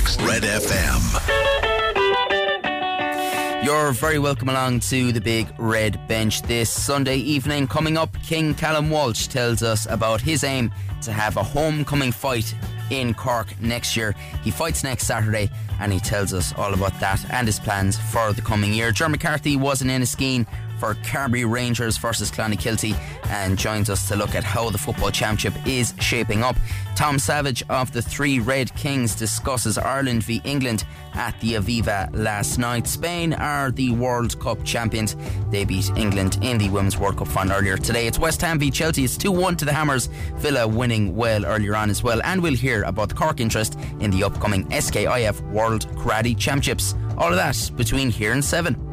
Red FM. You're very welcome along to the big red bench this Sunday evening. Coming up, King Callum Walsh tells us about his aim to have a homecoming fight in Cork next year. He fights next Saturday and he tells us all about that and his plans for the coming year. Ger McCarthy wasn't in Enniskeane for Carbery Rangers versus Clonakilty and joins us to look at how the football championship is shaping up. Tom Savage of the Three Red Kings discusses Ireland v England at the Aviva last night. Spain are the World Cup champions. They beat England in the Women's World Cup final earlier today. It's West Ham v Chelsea. It's 2 1 to the Hammers. Villa winning well earlier on as well. And we'll hear about the Cork interest in the upcoming SKIF World Karate Championships. All of that between here and 7.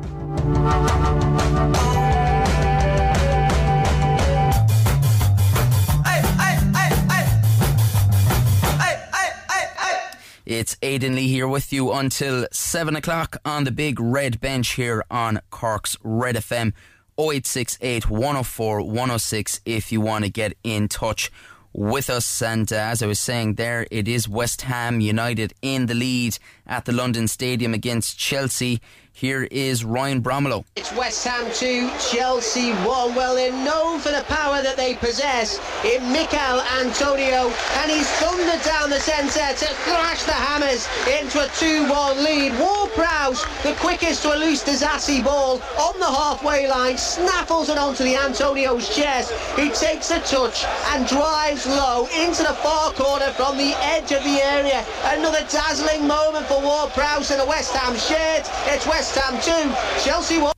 It's Aidan Lee here with you until 7 o'clock on the big red bench here on Cork's Red FM 0868 104 106 if you want to get in touch with us. And uh, as I was saying there, it is West Ham United in the lead at the London Stadium against Chelsea. Here is Ryan Bromelow. It's West Ham 2, Chelsea 1. Well, they're known for the power that they possess in Michail Antonio, and he's thundered down the centre to thrash the Hammers into a 2 1 lead. Ward-Prowse, the quickest to a loose Disasi ball on the halfway line, snaffles it onto the Antonio's chest. He takes a touch and drives low into the far corner from the edge of the area. Another dazzling moment for Ward-Prowse in a West Ham shirt. It's West West Ham 2, Chelsea 1.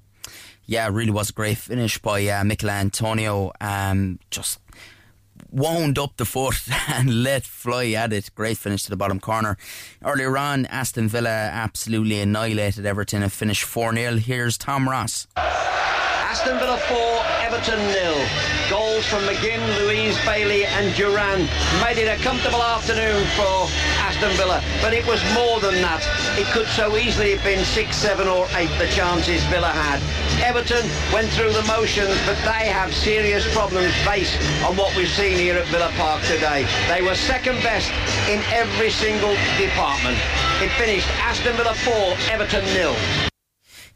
Yeah, it really was a great finish by uh, Michail Antonio. Um, just wound up the foot and let fly at it. Great finish to the bottom corner. Earlier on, Aston Villa absolutely annihilated Everton and finished 4 0. Here's Tom Ross. Aston Villa 4, Everton nil. Goals from McGinn, Leon Bailey, and Duran made it a comfortable afternoon for Aston Villa, but it was more than that. It could so easily have been six, seven, or eight the chances Villa had. Everton went through the motions, but they have serious problems based on what we've seen here at Villa Park today. They were second best in every single department. It finished Aston Villa 4, Everton nil.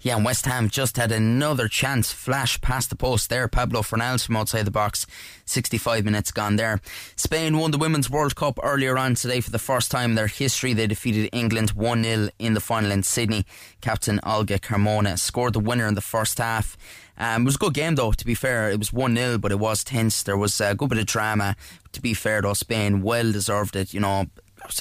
Yeah, and West Ham just had another chance flash past the post there. Pablo Fornals from outside the box. 65 minutes gone there. Spain won the Women's World Cup earlier on today for the first time in their history. They defeated England 1 0 in the final in Sydney. Captain Olga Carmona scored the winner in the first half. Um, it was a good game though, to be fair. It was 1 0, but it was tense. There was a good bit of drama. To be fair though, Spain well deserved it. You know,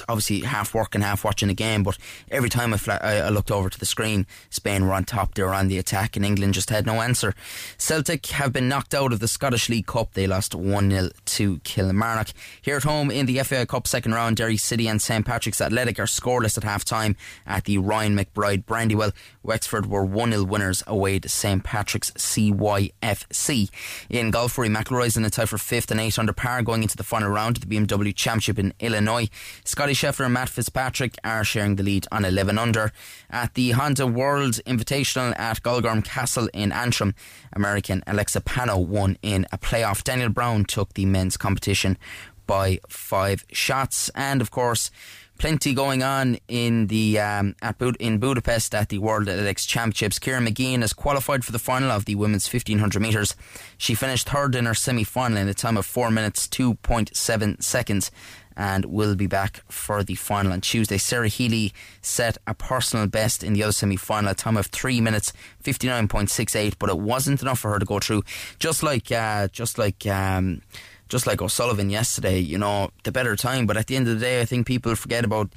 obviously half working, half watching the game. But every time I, I, looked over to the screen, Spain were on top. They were on the attack, and England just had no answer. Celtic have been knocked out of the Scottish League Cup. They lost 1 0 to Kilmarnock. Here at home in the FAI Cup second round, Derry City and St Patrick's Athletic are scoreless at half time at the Ryan McBride Brandywell. Wexford were 1 0 winners away to St Patrick's CYFC. In golf, Rory McIlroy's in a tie for fifth and eight under par going into the final round of the BMW Championship in Illinois. Scotty Scheffler and Matt Fitzpatrick are sharing the lead on 11 under. At the Handa World Invitational at Galgorm Castle in Antrim, American Alexa Pano won in a playoff. Daniel Brown took the men's competition by five shots. And of course, plenty going on in the um, at Bud- in Budapest at the World Athletics Championships. Ciara Mageean has qualified for the final of the women's 1500 metres. She finished third in her semi final in a time of 4 minutes 2.7 seconds and will be back for the final on Tuesday. Sarah Healy set a personal best in the other semi final, a time of 3 minutes 59.68, but it wasn't enough for her to go through. Just like, uh, just like, um, just like O'Sullivan yesterday, you know, the better time. But at the end of the day, I think people forget about.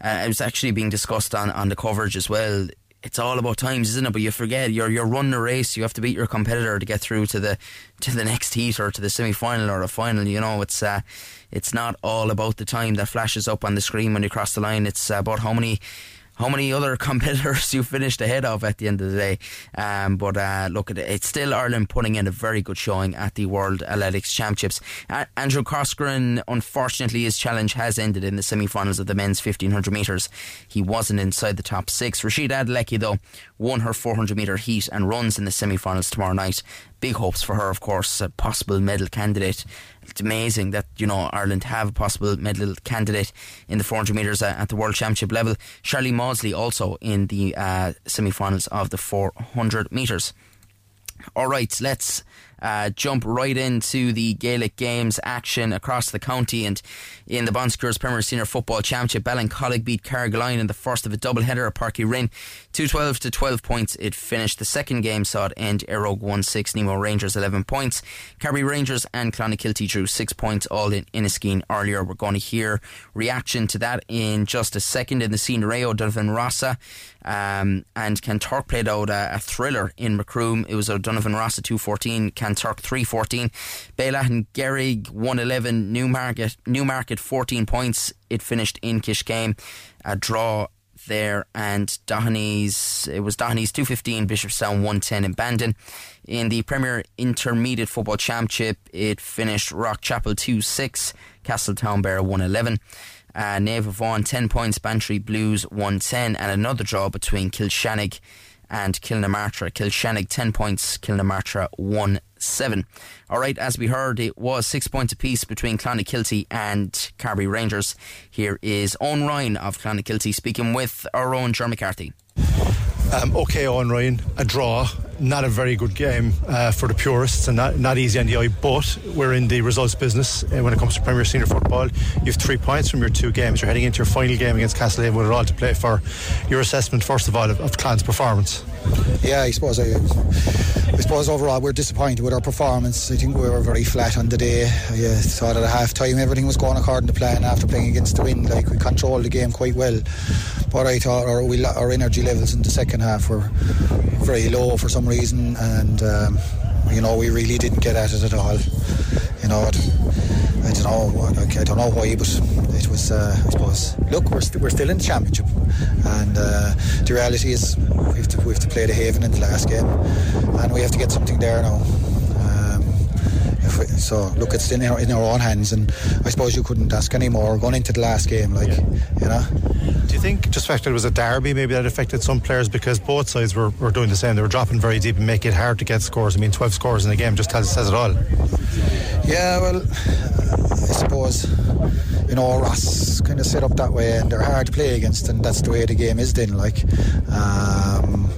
Uh, it was actually being discussed on, on the coverage as well it's all about times, isn't it? But you forget you're you're running a race. You have to beat your competitor to get through to the to the next heat or to the semi final or a final. You know, it's uh, it's not all about the time that flashes up on the screen when you cross the line. It's about how many how many other competitors you finished ahead of at the end of the day. Um, but uh, look, it's still Ireland putting in a very good showing at the World Athletics Championships. Uh, Andrew Coscoran, unfortunately, his challenge has ended in the semi-finals of the men's 1500 metres. He wasn't inside the top six. Rhasidat Adeleke, though, won her 400 metre heat and runs in the semi-finals tomorrow night big hopes for her, of course, a possible medal candidate. It's amazing that you know Ireland have a possible medal candidate in the 400 metres at the World Championship level. Sharlene Mawdsley also in the uh, semi-finals of the 400 metres. All right, let's uh, jump right into the Gaelic Games action across the county and in the Bon Secours Premier Senior Football Championship. Ballincollig beat Carrigaline in the first of a double header at Páirc Uí Rinn. 212 to 12 points it finished. The second game saw it end Éire Óg 1 6, Nemo Rangers 11 points. Carbery Rangers and Clonakilty drew 6 points all in Enniskeane earlier. We're going to hear reaction to that in just a second in the scene. Rayo Donovan Rossa um, and Kanturk played out a, a, thriller in Macroom. It was O'Donovan Rossa 214, Kanturk 314. Bela and Gerrig 111, Newmarket, Newmarket 14 points. It finished in Kishcame. A draw there. And Dohenys it was Dohenys 215 Bishopstown 110 in Bandon in the Premier Intermediate Football Championship it finished Rockchapel 2-6 Castletownbere 111 uh, Naomh Abán 10 points, Bantry Blues 110, and another draw between Kilshannig and Kilnamartyra. Kilshannig 10 points, Kilnamartyra 1 7. Alright, as we heard, it was 6 points apiece between Clonakilty and Carbery Rangers. Here is Owen Ryan of Clonakilty speaking with our own Jeremy McCarthy. Um, okay, Owen Ryan, a draw not a very good game uh, for the purists and not, not easy on the eye, but we're in the results business uh, when it comes to Premier Senior football. You have three points from your two games. You're heading into your final game against Castlehaven with it all to play for. Your assessment, first of all, of, of Clan's performance. Yeah, I suppose I, I suppose overall we're disappointed with our performance. I think we were very flat on the day. I uh, thought at half time everything was going according to plan after playing against the wind. Like we controlled the game quite well, but I thought our, our energy levels in the second half were very low for some reason, and um, you know we really didn't get at it at all. You know, I don't know, I don't know why, but it was. Uh, I suppose. Look, we're, st- we're still in the championship, and uh, the reality is we have, to, we have to play the Haven in the last game, and we have to get something there now. We, so look, it's in our, in our own hands, and I suppose you couldn't ask any more going into the last game, like yeah. you know. Do you think just the fact that it was a derby maybe that affected some players because both sides were, were doing the same? They were dropping very deep and making it hard to get scores. I mean, 12 scores in a game just tells, says it all. Yeah, well, I suppose you know Ross kind of set up that way, and they're hard to play against, and that's the way the game is. Then, like. Um,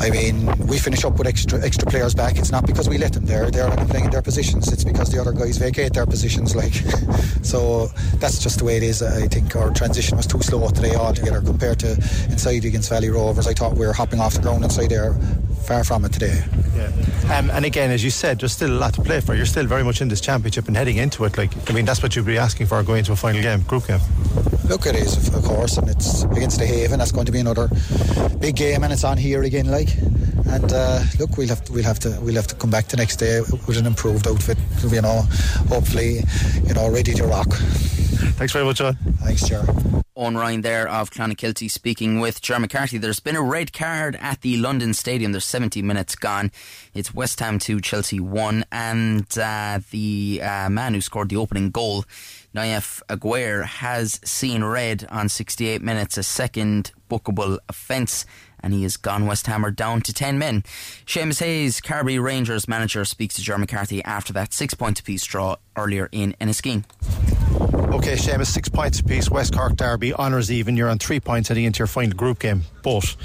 I mean, we finish up with extra extra players back. It's not because we let them there; they're not playing in their positions. It's because the other guys vacate their positions. Like, so that's just the way it is. I think our transition was too slow today altogether compared to inside against Valley Rovers. I thought we were hopping off the ground inside there. Far from it today. Yeah. Um, and again, as you said, there's still a lot to play for. You're still very much in this championship and heading into it. Like, I mean, that's what you'd be asking for going into a final game, group game. Look, it is, of course, and it's against the Haven. That's going to be another big game, and it's on here again. Like, and uh, look, we'll have to, we'll have to we'll have to come back the next day with an improved outfit. You know, hopefully, you know, ready to rock. Thanks very much, John. Thanks, Chair. Owen Ryan there of Clonakilty speaking with Ger McCarthy. There's been a red card at the London Stadium. There's 70 minutes gone. It's West Ham 2, Chelsea 1. And uh, the uh, man who scored the opening goal, Nayef Aguerd, has seen red on 68 minutes, a second bookable offence and he has gone West Hammer down to 10 men. Seamus Hayes, Carbery Rangers manager, speaks to Ger McCarthy after that six point apiece draw earlier in Enniskeane. Okay, Seamus, six points apiece, West Cork Derby, honours even. You're on three points heading into your final group game, but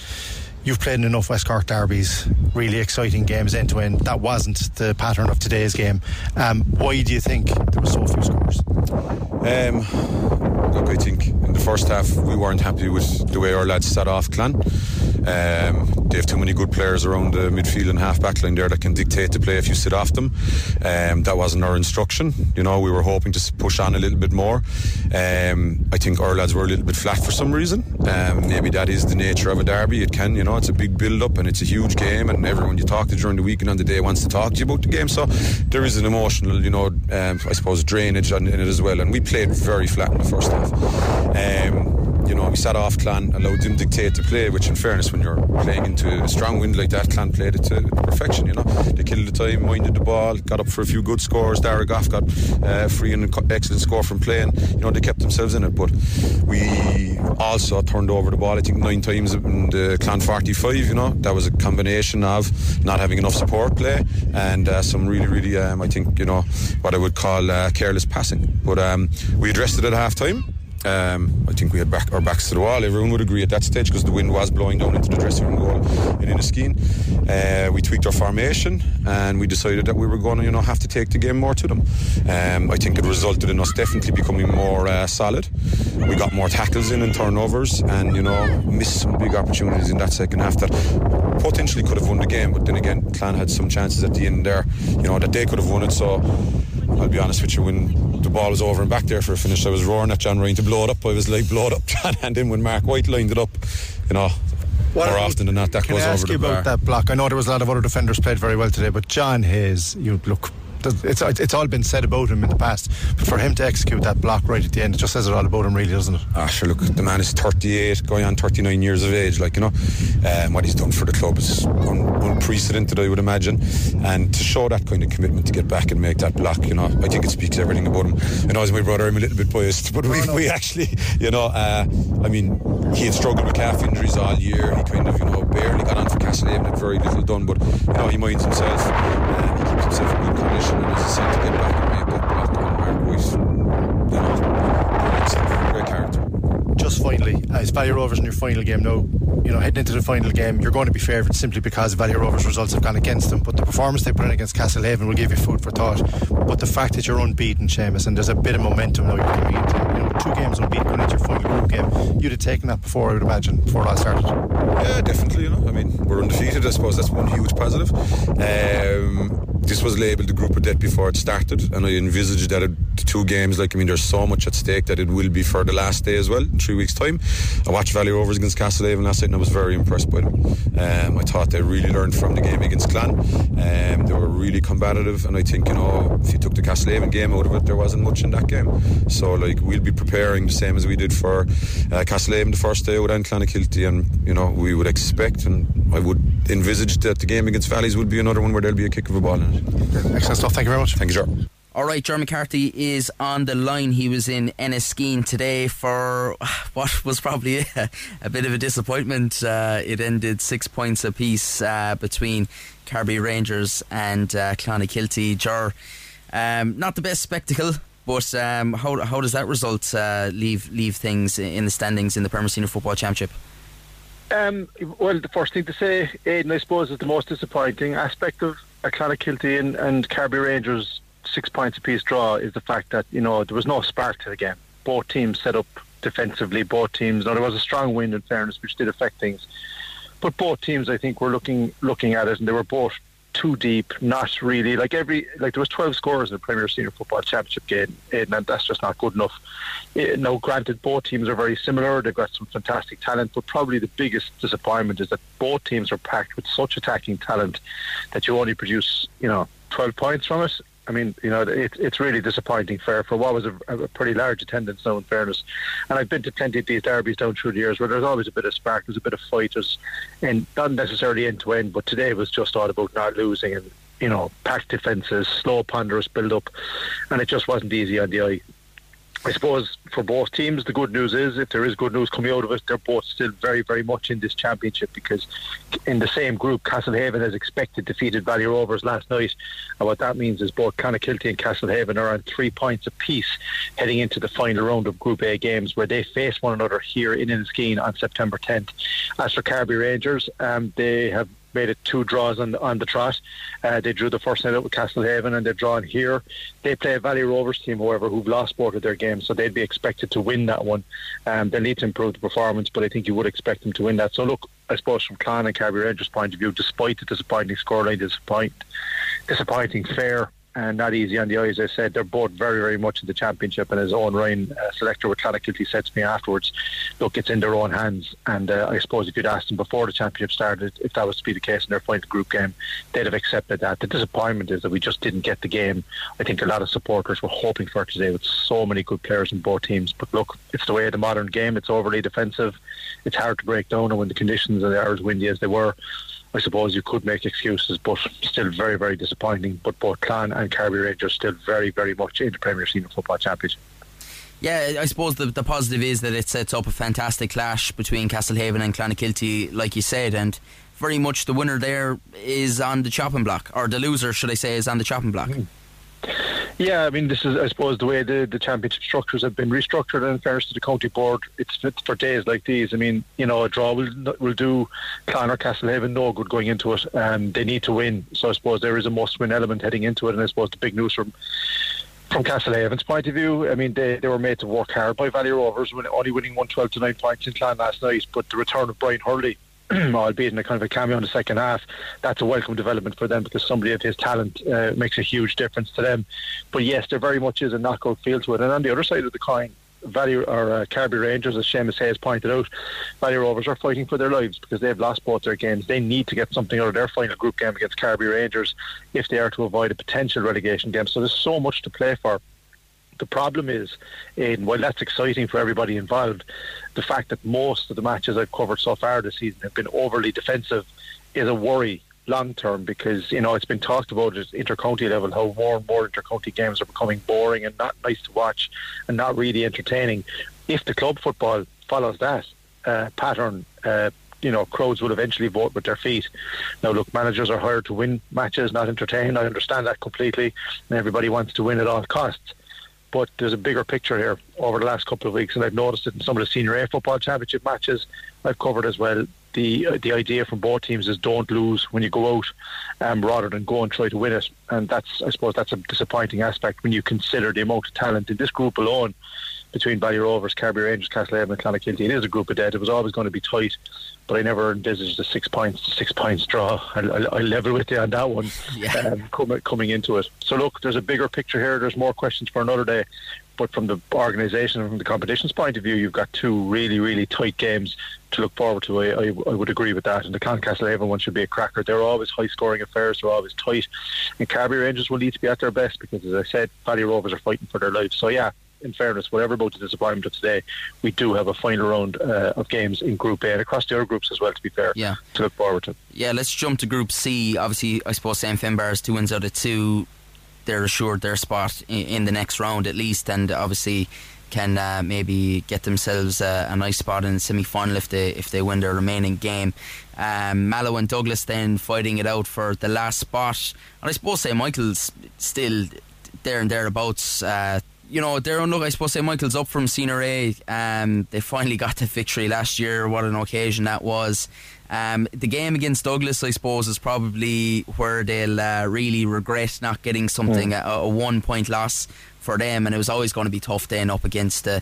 you've played in enough West Cork derbies, really exciting games end to end. That wasn't the pattern of today's game. Um, why do you think there were so few scores? Um, look, I think in the first half we weren't happy with the way our lads set off Clan. Um, they have too many good players around the midfield and half back line there that can dictate the play if you sit off them. Um, that wasn't our instruction. You know, we were hoping to push on a little bit more. Um, I think our lads were a little bit flat for some reason. Um, maybe that is the nature of a derby. It can, you know, it's a big build up and it's a huge game, and everyone you talk to during the week and on the day wants to talk to you about the game. So there is an emotional, you know, um, I suppose drainage in it as well. And we played very flat in the first half. You know, we sat off Clan, allowed them dictate the play, which in fairness, when you're playing into a strong wind like that, Clan played it to perfection, you know. They killed the time, minded the ball, got up for a few good scores. Dara Goff got uh, free and excellent score from playing. You know, they kept themselves in it, but we also turned over the ball, I think, nine times in the Clan 45, you know. That was a combination of not having enough support play and uh, some really, really, um, I think, you know, what I would call uh, careless passing. But um, we addressed it at half time um, I think we had back our backs to the wall. Everyone would agree at that stage because the wind was blowing down into the dressing room goal and in Enniskeane. Uh, we tweaked our formation and we decided that we were going to, you know, have to take the game more to them. Um, I think it resulted in us definitely becoming more uh, solid. We got more tackles in and turnovers, and you know, missed some big opportunities in that second half that potentially could have won the game. But then again, Clan had some chances at the end there, you know, that they could have won it. So I'll be honest with you, when the ball was over and back there for a finish, I was roaring at John Ryan to blow it up. I was like, blow it up, John. And then when Mark White lined it up, you know, what more often than not, that goes over the bar. Can I ask you about that block? I know there was a lot of other defenders played very well today, but John Hayes, you look it's it's all been said about him in the past, but for him to execute that block right at the end, it just says it all about him, really, doesn't it? Ah, sure. Look, the man is 38, going on 39 years of age. Like you know, um, what he's done for the club is un- unprecedented, I would imagine. And to show that kind of commitment to get back and make that block, you know, I think it speaks everything about him. I know as my brother, I'm a little bit biased, but we, we actually, you know, uh, I mean, he had struggled with calf injuries all year. He kind of, you know, barely got on for Castlehaven, had very little done, but you know, he minds himself. Uh, he keeps himself in good condition and I said to get back and make that block on Mark White you know great character just finally as Valley Rovers in your final game now? You know heading into the final game you're going to be favoured simply because Valley Rovers results have gone against them but the performance they put in against Castlehaven will give you food for thought. But the fact that you're unbeaten Seamus and there's a bit of momentum now you're be into you know two games unbeaten going into your final group game you'd have taken that before I would imagine before it all started. Yeah definitely you know. I mean we're undefeated I suppose. That's one huge positive. Um, this was labelled the group of death before it started, and I envisaged that the two games, like I mean, there's so much at stake that it will be for the last day as well, in three weeks' time. I watched Valley Rovers against Castlehaven last night, and I was very impressed by them. Um, I thought they really learned from the game against Clan. Um, they were really combative, and I think you know if you took the Castlehaven game out of it, there wasn't much in that game. So like we'll be preparing the same as we did for uh, Castlehaven the first day and Clonakilty, and you know we would expect, and I would envisage that the game against Valleys would be another one where there'll be a kick of a ball in it. Excellent stuff. Thank you very much. Thank you, sir. All right, Ger McCarthy is on the line. He was in Enniskeane today for what was probably a, a bit of a disappointment. Uh, it ended six points apiece uh, between Carbery Rangers and uh, Clonakilty. Ger, um, not the best spectacle, but um, how, how does that result uh, leave leave things in the standings in the Premier Senior Football Championship? Um, well, the first thing to say, Aidan, I suppose, is the most disappointing aspect of a Clonakilty and, and Carbery Rangers six points apiece draw is the fact that you know there was no spark to the game. Both teams set up defensively. Both teams. Now there was a strong wind in fairness, which did affect things. But both teams, I think, were looking looking at it, and they were both too deep. Not really like every like there was twelve scores in the Premier Senior Football Championship game, and that's just not good enough. Eh, now, granted, both teams are very similar. They've got some fantastic talent, but probably the biggest disappointment is that both teams are packed with such attacking talent that you only produce, you know, twelve points from it. I mean, you know, it's it's really disappointing for for what was a, a, pretty large attendance now. In fairness, and I've been to plenty of these derbies down through the years where there's always a bit of spark, there's a bit of fight, there's, and not necessarily end to end, but today was just all about not losing and you know packed defences, slow ponderous build up, and it just wasn't easy on the eye. I suppose for both teams, the good news is if there is good news coming out of it, they're both still very, very much in this championship because in the same group, Castlehaven has expected defeated Valley Rovers last night. And what that means is both Clonakilty and Castlehaven are on three points apiece heading into the final round of Group A games where they face one another here in Enniskeane on September 10th. As for Carbery Rangers, um, they have made it two draws on the, on the trot. Uh, they drew the first night out with Castlehaven and they've drawn here. They play a Valley Rovers team, however, who've lost both of their games, so they'd be expected to win that one. Um, they need to improve the performance, but I think you would expect them to win that. So look, I suppose from Clan and Carbery Rangers' point of view, despite the disappointing scoreline, disappoint, disappointing fair and not easy on the eyes. I said they're both very, very much in the championship, and as Owen Ryan, uh, selector with Clonakilty, said to me afterwards, look, it's in their own hands. And uh, I suppose if you'd asked them before the championship started, if that was to be the case in their final group game, they'd have accepted that. The disappointment is that we just didn't get the game. I think a lot of supporters were hoping for today with so many good players in both teams. But look, it's the way of the modern game. It's overly defensive. It's hard to break down, and when the conditions are as windy as they were, I suppose you could make excuses, but still very, very disappointing. But both Clan and Carbery Rangers still very, very much in the Premier Senior Football Championship. Yeah, I suppose the, the positive is that it sets up a fantastic clash between Castlehaven and Clonakilty, like you said, and very much the winner there is on the chopping block, or the loser, should I say, is on the chopping block. Mm. Yeah, I mean, this is, I suppose, the way the, the championship structures have been restructured. And in fairness to the county board, it's for days like these. I mean, you know, a draw will will do Clan or Castlehaven no good going into it. Um, they need to win, so I suppose there is a must-win element heading into it. And I suppose the big news from from Castlehaven's point of view, I mean, they, they were made to work hard by Valley Rovers, only winning 112 to 9 points in Clan last night. But the return of Brian Hurley albeit in a kind of a cameo in the second half, that's a welcome development for them because somebody of his talent uh, makes a huge difference to them. But yes, there very much is a knockout feel to it. And on the other side of the coin, Valley or uh, Carbery Rangers, as Seamus Hayes pointed out, Valley Rovers are fighting for their lives because they've lost both their games. They need to get something out of their final group game against Carbery Rangers if they are to avoid a potential relegation game. So there's so much to play for. The problem is, and while that's exciting for everybody involved, the fact that most of the matches I've covered so far this season have been overly defensive is a worry long term because you know it's been talked about at intercounty level how more and more intercounty games are becoming boring and not nice to watch and not really entertaining. If the club football follows that uh, pattern, uh, you know, crowds will eventually vote with their feet. Now, look, managers are hired to win matches, not entertain. I understand that completely, and everybody wants to win at all costs but there's a bigger picture here over the last couple of weeks, and I've noticed it in some of the senior A football championship matches I've covered as well. The uh, the idea from both teams is don't lose when you go out, um, rather than go and try to win it, and that's I suppose that's a disappointing aspect when you consider the amount of talent in this group alone between Valley Rovers, Carbery Rangers, Castlehaven and Clonakilty. It is a group of dead. It was always going to be tight, but I never envisaged a six points six points draw. I, I, I level with you on that one yeah. um, coming, coming into it. So look, there's a bigger picture here. There's more questions for another day. But from the organisation from the competition's point of view, you've got two really, really tight games to look forward to. I, I, I would agree with that. And the Cloncaster one should be a cracker. They're always high scoring affairs, they're always tight. And Carbery Rangers will need to be at their best because, as I said, Valley Rovers are fighting for their lives. So, yeah, in fairness, whatever about the disappointment of today, we do have a final round uh, of games in Group A and across the other groups as well. To be fair, yeah, to look forward to. Yeah, let's jump to Group C. Obviously, I suppose St Finbarr's two wins out of two, they're assured their spot in, in the next round at least, and obviously can uh, maybe get themselves uh, a nice spot in the semi final if they if they win their remaining game. Um, Mallow and Douglas then fighting it out for the last spot, and I suppose St Michael's still there and thereabouts. Uh, you know, they're on look. I suppose St Michael's up from Senior A. Um, they finally got the victory last year. What an occasion that was! Um, the game against Douglas, I suppose, is probably where they'll uh, really regret not getting something mm. a, a, one point loss for them. And it was always going to be tough then up against the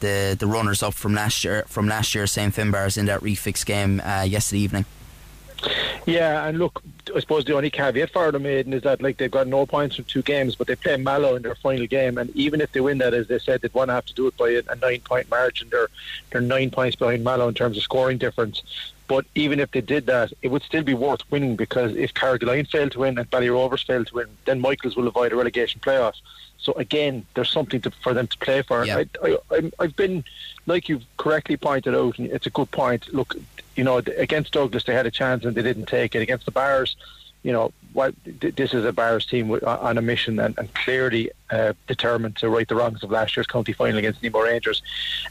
the, the runners up from last year from last year St Finbarr's in that refix game uh, yesterday evening. Yeah, and look, I suppose the only caveat for them, Aidan, is that like they've got no points from two games, but they play Mallow in their final game, and even if they win that, as they said, they'd want to have to do it by a, a nine-point margin. They're they're nine points behind Mallow in terms of scoring difference. But even if they did that, it would still be worth winning because if Carrigaline failed to win and Valley Rovers failed to win, then Michaels will avoid a relegation playoff. So again, there's something to, for them to play for. Yeah. I, I've been, like you've correctly pointed out, and it's a good point. Look, you know, against Douglas they had a chance and they didn't take it. Against the Bars, you know, this is a Bars team on a mission and, and clearly uh, determined to right the wrongs of last year's county final against Nemo Rangers.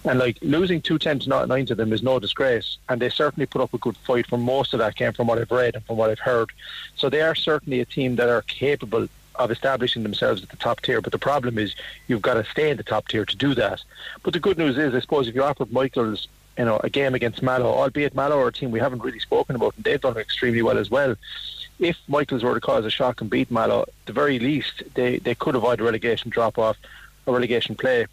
And like losing two ten to not nine to them is no disgrace, and they certainly put up a good fight for most of that game, from what I've read and from what I've heard. So they are certainly a team that are capable of establishing themselves at the top tier. But the problem is you've got to stay in the top tier to do that. But the good news is, I suppose, if you offered Michaels, you know, a game against Mallow, albeit Mallow are a team we haven't really spoken about, and they've done extremely well as well. If Michaels were to cause a shock and beat Mallow, the very least, they, they could avoid a relegation drop off, a relegation play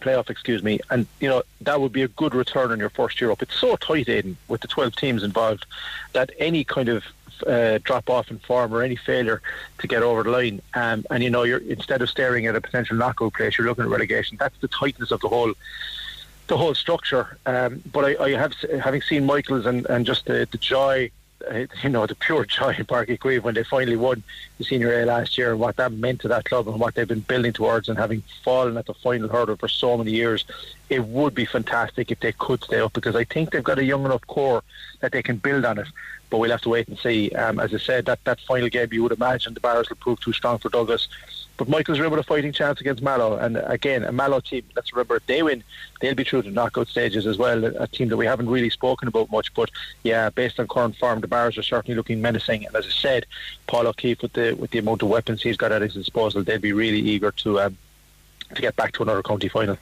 playoff, excuse me, and you know that would be a good return on your first year up. It's so tight, Aidan, with the twelve teams involved, that any kind of uh, drop off in form or any failure to get over the line. Um, and you know, you're instead of staring at a potential knockout place, you're looking at relegation. That's the tightness of the whole the whole structure. Um, but I, I, have, having seen Michaels and, and just the, the joy you know, the pure joy in Páirc Uí when they finally won the Senior A last year and what that meant to that club and what they've been building towards and having fallen at the final hurdle for so many years, it would be fantastic if they could stay up because I think they've got a young enough core that they can build on it. But we'll have to wait and see. Um, as I said, that, that final game, you would imagine the Barras will prove too strong for Douglas. But Michael's remember a fighting chance against Mallow, and again, a Mallow team. Let's remember if they win, they'll be through the knockout stages as well. A team that we haven't really spoken about much, but yeah, based on current form, the Bars are certainly looking menacing. And as I said, Paul O'Keefe with the with the amount of weapons he's got at his disposal, they'll be really eager to um, to get back to another county final.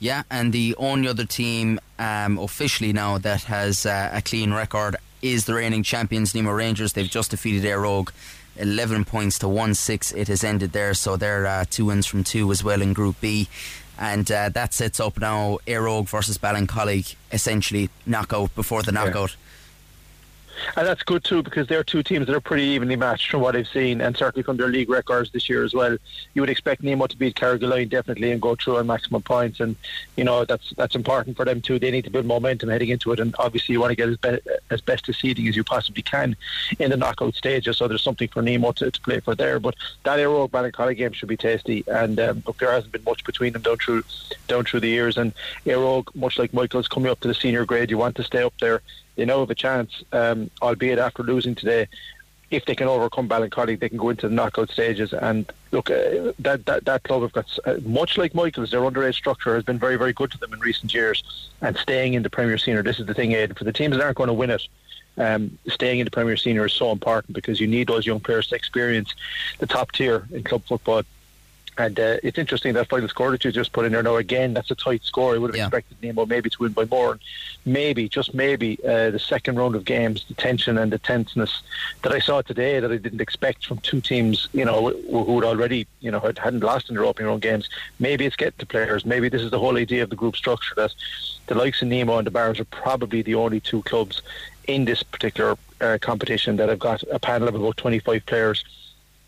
Yeah, and the only other team um, officially now that has uh, a clean record is the reigning champions, Nemo Rangers. They've just defeated Éire Óg 11 points to 1 6. It has ended there, so they're uh, two wins from two as well in Group B. And uh, that sets up now Óg versus Ballincollig, essentially knockout before the knockout. Yeah. And that's good too because they're two teams that are pretty evenly matched from what I've seen, and certainly from their league records this year as well. You would expect Nemo to beat Carrigaline definitely and go through on maximum points, and you know that's that's important for them too. They need to build momentum heading into it, and obviously you want to get as, be- as best a seeding as you possibly can in the knockout stages. So there's something for Nemo to, to play for there. But that Óg Ballincollig game should be tasty, and um, look, there hasn't been much between them down through down through the years, and Óg, much like Michael's coming up to the senior grade, you want to stay up there they now have a chance, um, albeit after losing today. If they can overcome Ballincollig, they can go into the knockout stages. And look, uh, that, that that club have got uh, much like Michael's. Their underage structure has been very, very good to them in recent years. And staying in the Premier Senior, this is the thing, Aidan, for the teams that aren't going to win it. Um, staying in the Premier Senior is so important because you need those young players to experience the top tier in club football and uh, it's interesting that final score that you just put in there. Now again, that's a tight score. I would have yeah. expected Nemo maybe to win by more. Maybe, just maybe, uh, the second round of games, the tension and the tenseness that I saw today that I didn't expect from two teams, you know, who had already, you know, hadn't lost in their opening round games. Maybe it's getting to players. Maybe this is the whole idea of the group structure that the likes of Nemo and the Barras are probably the only two clubs in this particular uh, competition that have got a panel of about 25 players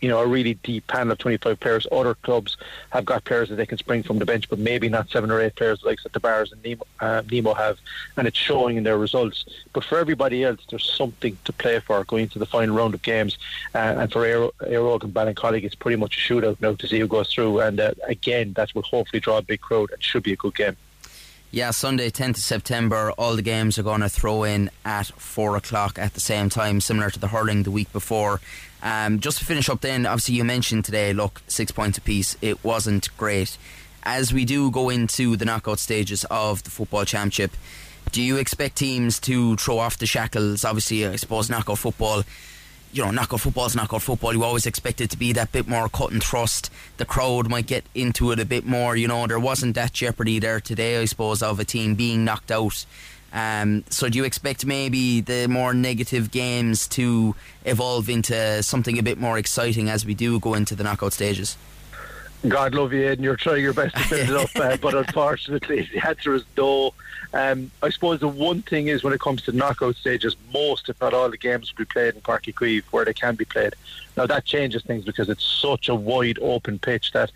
you know, a really deep panel of 25 players. Other clubs have got players that they can spring from the bench, but maybe not seven or eight players like the Bars and Nemo, uh, Nemo have, and it's showing in their results. But for everybody else, there's something to play for going into the final round of games. Uh, and for Éire and Ballincollig, it's pretty much a shootout now to see who goes through. And uh, again, that will hopefully draw a big crowd and should be a good game. Yeah, Sunday, 10th of September, all the games are going to throw in at 4 o'clock at the same time, similar to the hurling the week before. Um, just to finish up, then, obviously, you mentioned today, look, six points apiece. It wasn't great. As we do go into the knockout stages of the Football Championship, do you expect teams to throw off the shackles? Obviously, I suppose knockout football you know, knockout football is knockout football. You always expect it to be that bit more cut and thrust. The crowd might get into it a bit more. You know, there wasn't that jeopardy there today, I suppose, of a team being knocked out. Um, so do you expect maybe the more negative games to evolve into something a bit more exciting as we do go into the knockout stages? God love you, and you're trying your best to build it up, uh, but unfortunately, the answer is no. Um, I suppose the one thing is when it comes to knockout stages, most, if not all, the games will be played in Páirc Uí Chaoimh where they can be played. Now that changes things because it's such a wide open pitch that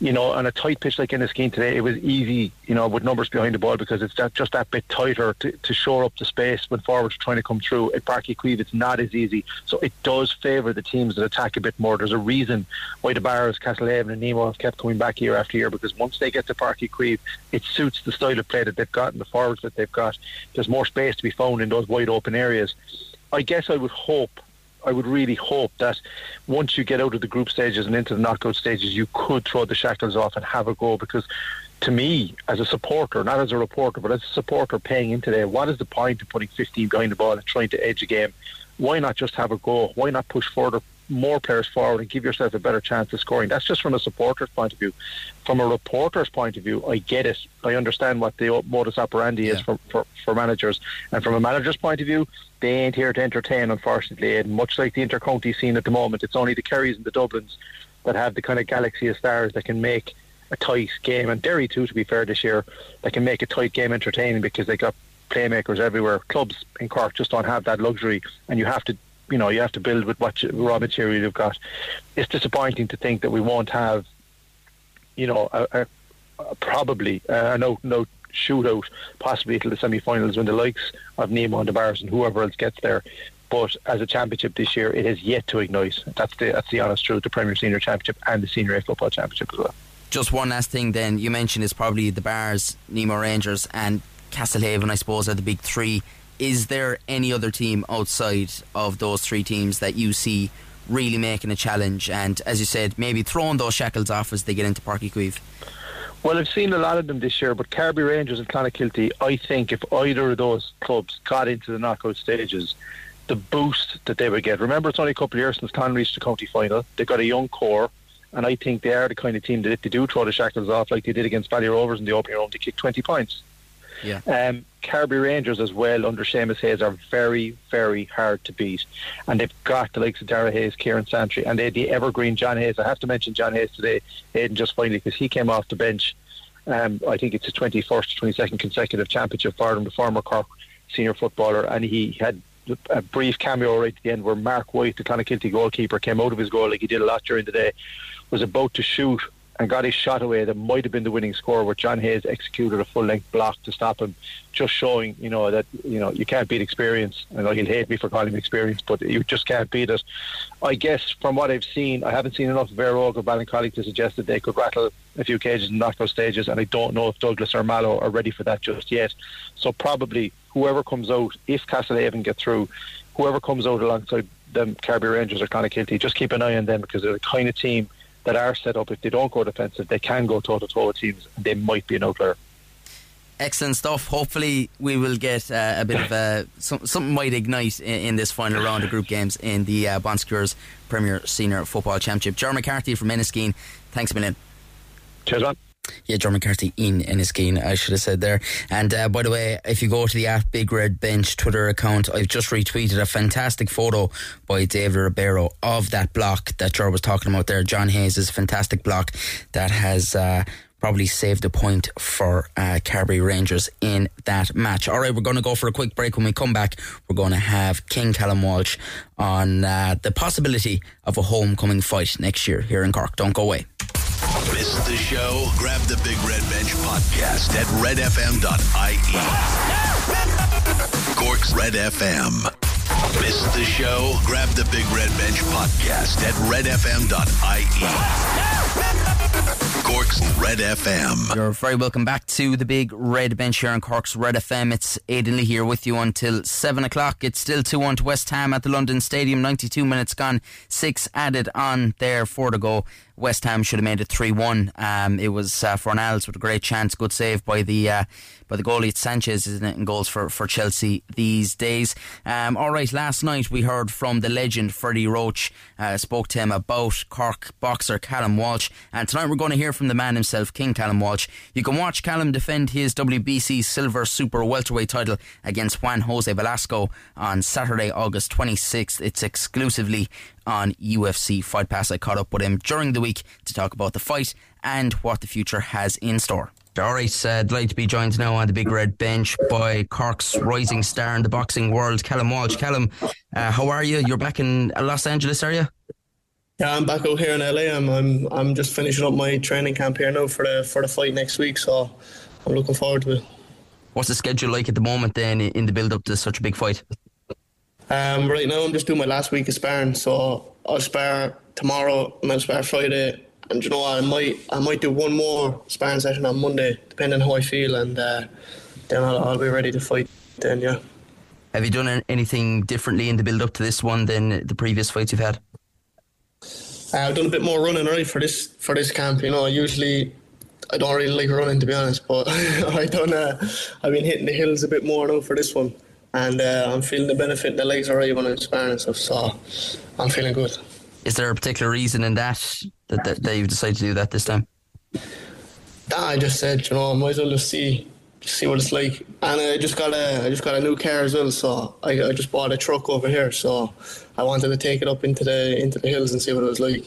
you know, on a tight pitch like Enniskeane today, it was easy, you know, with numbers behind the ball because it's that, just that bit tighter to, to shore up the space when forwards are trying to come through. At Páirc Uí it's not as easy. So it does favour the teams that attack a bit more. There's a reason why the Barras, Castlehaven and Nemo have kept coming back year after year because once they get to Páirc Uí it suits the style of play that they've got and the forwards that they've got. There's more space to be found in those wide open areas. I guess I would hope I would really hope that once you get out of the group stages and into the knockout stages, you could throw the shackles off and have a go. Because to me, as a supporter, not as a reporter, but as a supporter paying into there, what is the point of putting 15 behind the ball and trying to edge a game? Why not just have a go? Why not push further, more players forward and give yourself a better chance of scoring? That's just from a supporter's point of view. From a reporter's point of view, I get it. I understand what the modus operandi yeah. is for, for, for managers. And from a manager's point of view, they ain't here to entertain, unfortunately. And much like the intercounty scene at the moment, it's only the Kerrys and the Dublins that have the kind of galaxy of stars that can make a tight game, and Derry too, to be fair, this year, that can make a tight game entertaining because they got playmakers everywhere. Clubs in Cork just don't have that luxury, and you have to you know you have to build with what raw material you've got. It's disappointing to think that we won't have, you know, a, a, a probably uh, no no shootout possibly till the semi-finals when the likes of Nemo and the Bars and whoever else gets there. But as a championship this year, it has yet to ignite. That's the that's the honest truth. The Premier Senior Championship and the Senior A Football Championship as well. Just one last thing, then you mentioned is probably the Bars, Nemo Rangers, and Castlehaven. I suppose are the big three. Is there any other team outside of those three teams that you see really making a challenge? And as you said, maybe throwing those shackles off as they get into Páirc Uí Chaoimh. Well, I've seen a lot of them this year, but Carbery Rangers and Clonakilty, I think if either of those clubs got into the knockout stages, the boost that they would get. Remember, it's only a couple of years since Clon reached the county final. They've got a young core, and I think they are the kind of team that if they do throw the shackles off like they did against Valley Rovers in the opening round, they kick 20 points. Yeah. Um, Carbery Rangers as well under Seamus Hayes are very, very hard to beat. And they've got the likes of Dara Hayes, Kieran Santry, and they the evergreen John Hayes. I have to mention John Hayes today, Aidan, just finally, because he came off the bench. Um, I think it's his 21st or 22nd consecutive championship for him, the former Cork senior footballer, and he had a brief cameo right at the end where Mark White, the Clonakilty goalkeeper, came out of his goal like he did a lot during the day, was about to shoot and got his shot away that might have been the winning score where John Hayes executed a full length block to stop him, just showing, you know, that, you know, you can't beat experience. I know he'll hate me for calling him experience, but you just can't beat it. I guess from what I've seen, I haven't seen enough of Aero or Ballincollig to suggest that they could rattle a few cages in knockout stages, and I don't know if Douglas or Mallow are ready for that just yet. So probably whoever comes out, if Castlehaven get through, whoever comes out alongside them, Carbery Rangers or Clonakilty, just keep an eye on them because they're the kind of team that are set up. If they don't go defensive, they can go toe to toe with teams, and they might be an outlier. Excellent stuff. Hopefully, we will get uh, a bit of a some, something might ignite in, in, this final round of group games in the uh, Bon Secours Premier Senior Football Championship. Jeremy McCarthy from Enniskeane, thanks a million. Cheers, man. Yeah, Ger McCarthy in Enniskeane, I should have said there. And uh, by the way, if you go to the at Big Red Bench Twitter account, I've just retweeted a fantastic photo by David Ribeiro of that block that Ger was talking about there. John Hayes' fantastic block that has. Uh, probably saved a point for uh, Carbery Rangers in that match. All right, we're going to go for a quick break. When we come back, we're going to have King Callum Walsh on uh, the possibility of a homecoming fight next year here in Cork. Don't go away. Missed the show? Grab the Big Red Bench podcast at redfm.ie. Cork's Red FM. Missed the show? Grab the Big Red Bench podcast at redfm.ie. Cork's Red FM. You're very welcome back to the big red bench here on Cork's Red FM. It's Aidan Lee here with you until 7 o'clock. It's still 2 1 to West Ham at the London Stadium. 92 minutes gone, 6 added on there, 4 to go. West Ham should have made it 3 1. Um, it was uh, Fornals with a great chance, good save by the uh, by the goalie Sanchez, isn't it, in goals for, for Chelsea these days. Um, all right, last night we heard from the legend Freddie Roach, uh, spoke to him about Cork boxer Callum Walsh, and tonight we're going to hear from the man himself, King Callum Walsh. You can watch Callum defend his WBC Silver Super Welterweight title against Juan Jose Velasco on Saturday, August 26th. It's exclusively on UFC Fight Pass. I caught up with him during the week to talk about the fight and what the future has in store. All right, uh, I'd like to be joined now on the big red bench by Cork's rising star in the boxing world, Callum Walsh. Callum, uh, how are you? You're back in Los Angeles, are you? Yeah, I'm back out here in LA. I'm, I'm I'm just finishing up my training camp here now for the for the fight next week. So I'm looking forward to it. What's the schedule like at the moment then in the build up to such a big fight? Um, right now I'm just doing my last week of sparring, so I'll spar tomorrow and I'll spar Friday and you know what, I might I might do one more sparring session on Monday, depending on how I feel, and uh, then I'll, I'll be ready to fight. Then yeah. Have you done anything differently in the build up to this one than the previous fights you've had? Uh, I've done a bit more running right for this for this camp. You know, I usually I don't really like running to be honest, but I done. Uh, I've been hitting the hills a bit more now for this one, and uh, I'm feeling the benefit. The legs are when I'm sparring and stuff, so I'm feeling good. Is there a particular reason in that that, that, that you've decided to do that this time? Nah, I just said, you know, I might as well just see just see what it's like. And I just got a I just got a new car as well, so I, I just bought a truck over here. So I wanted to take it up into the into the hills and see what it was like.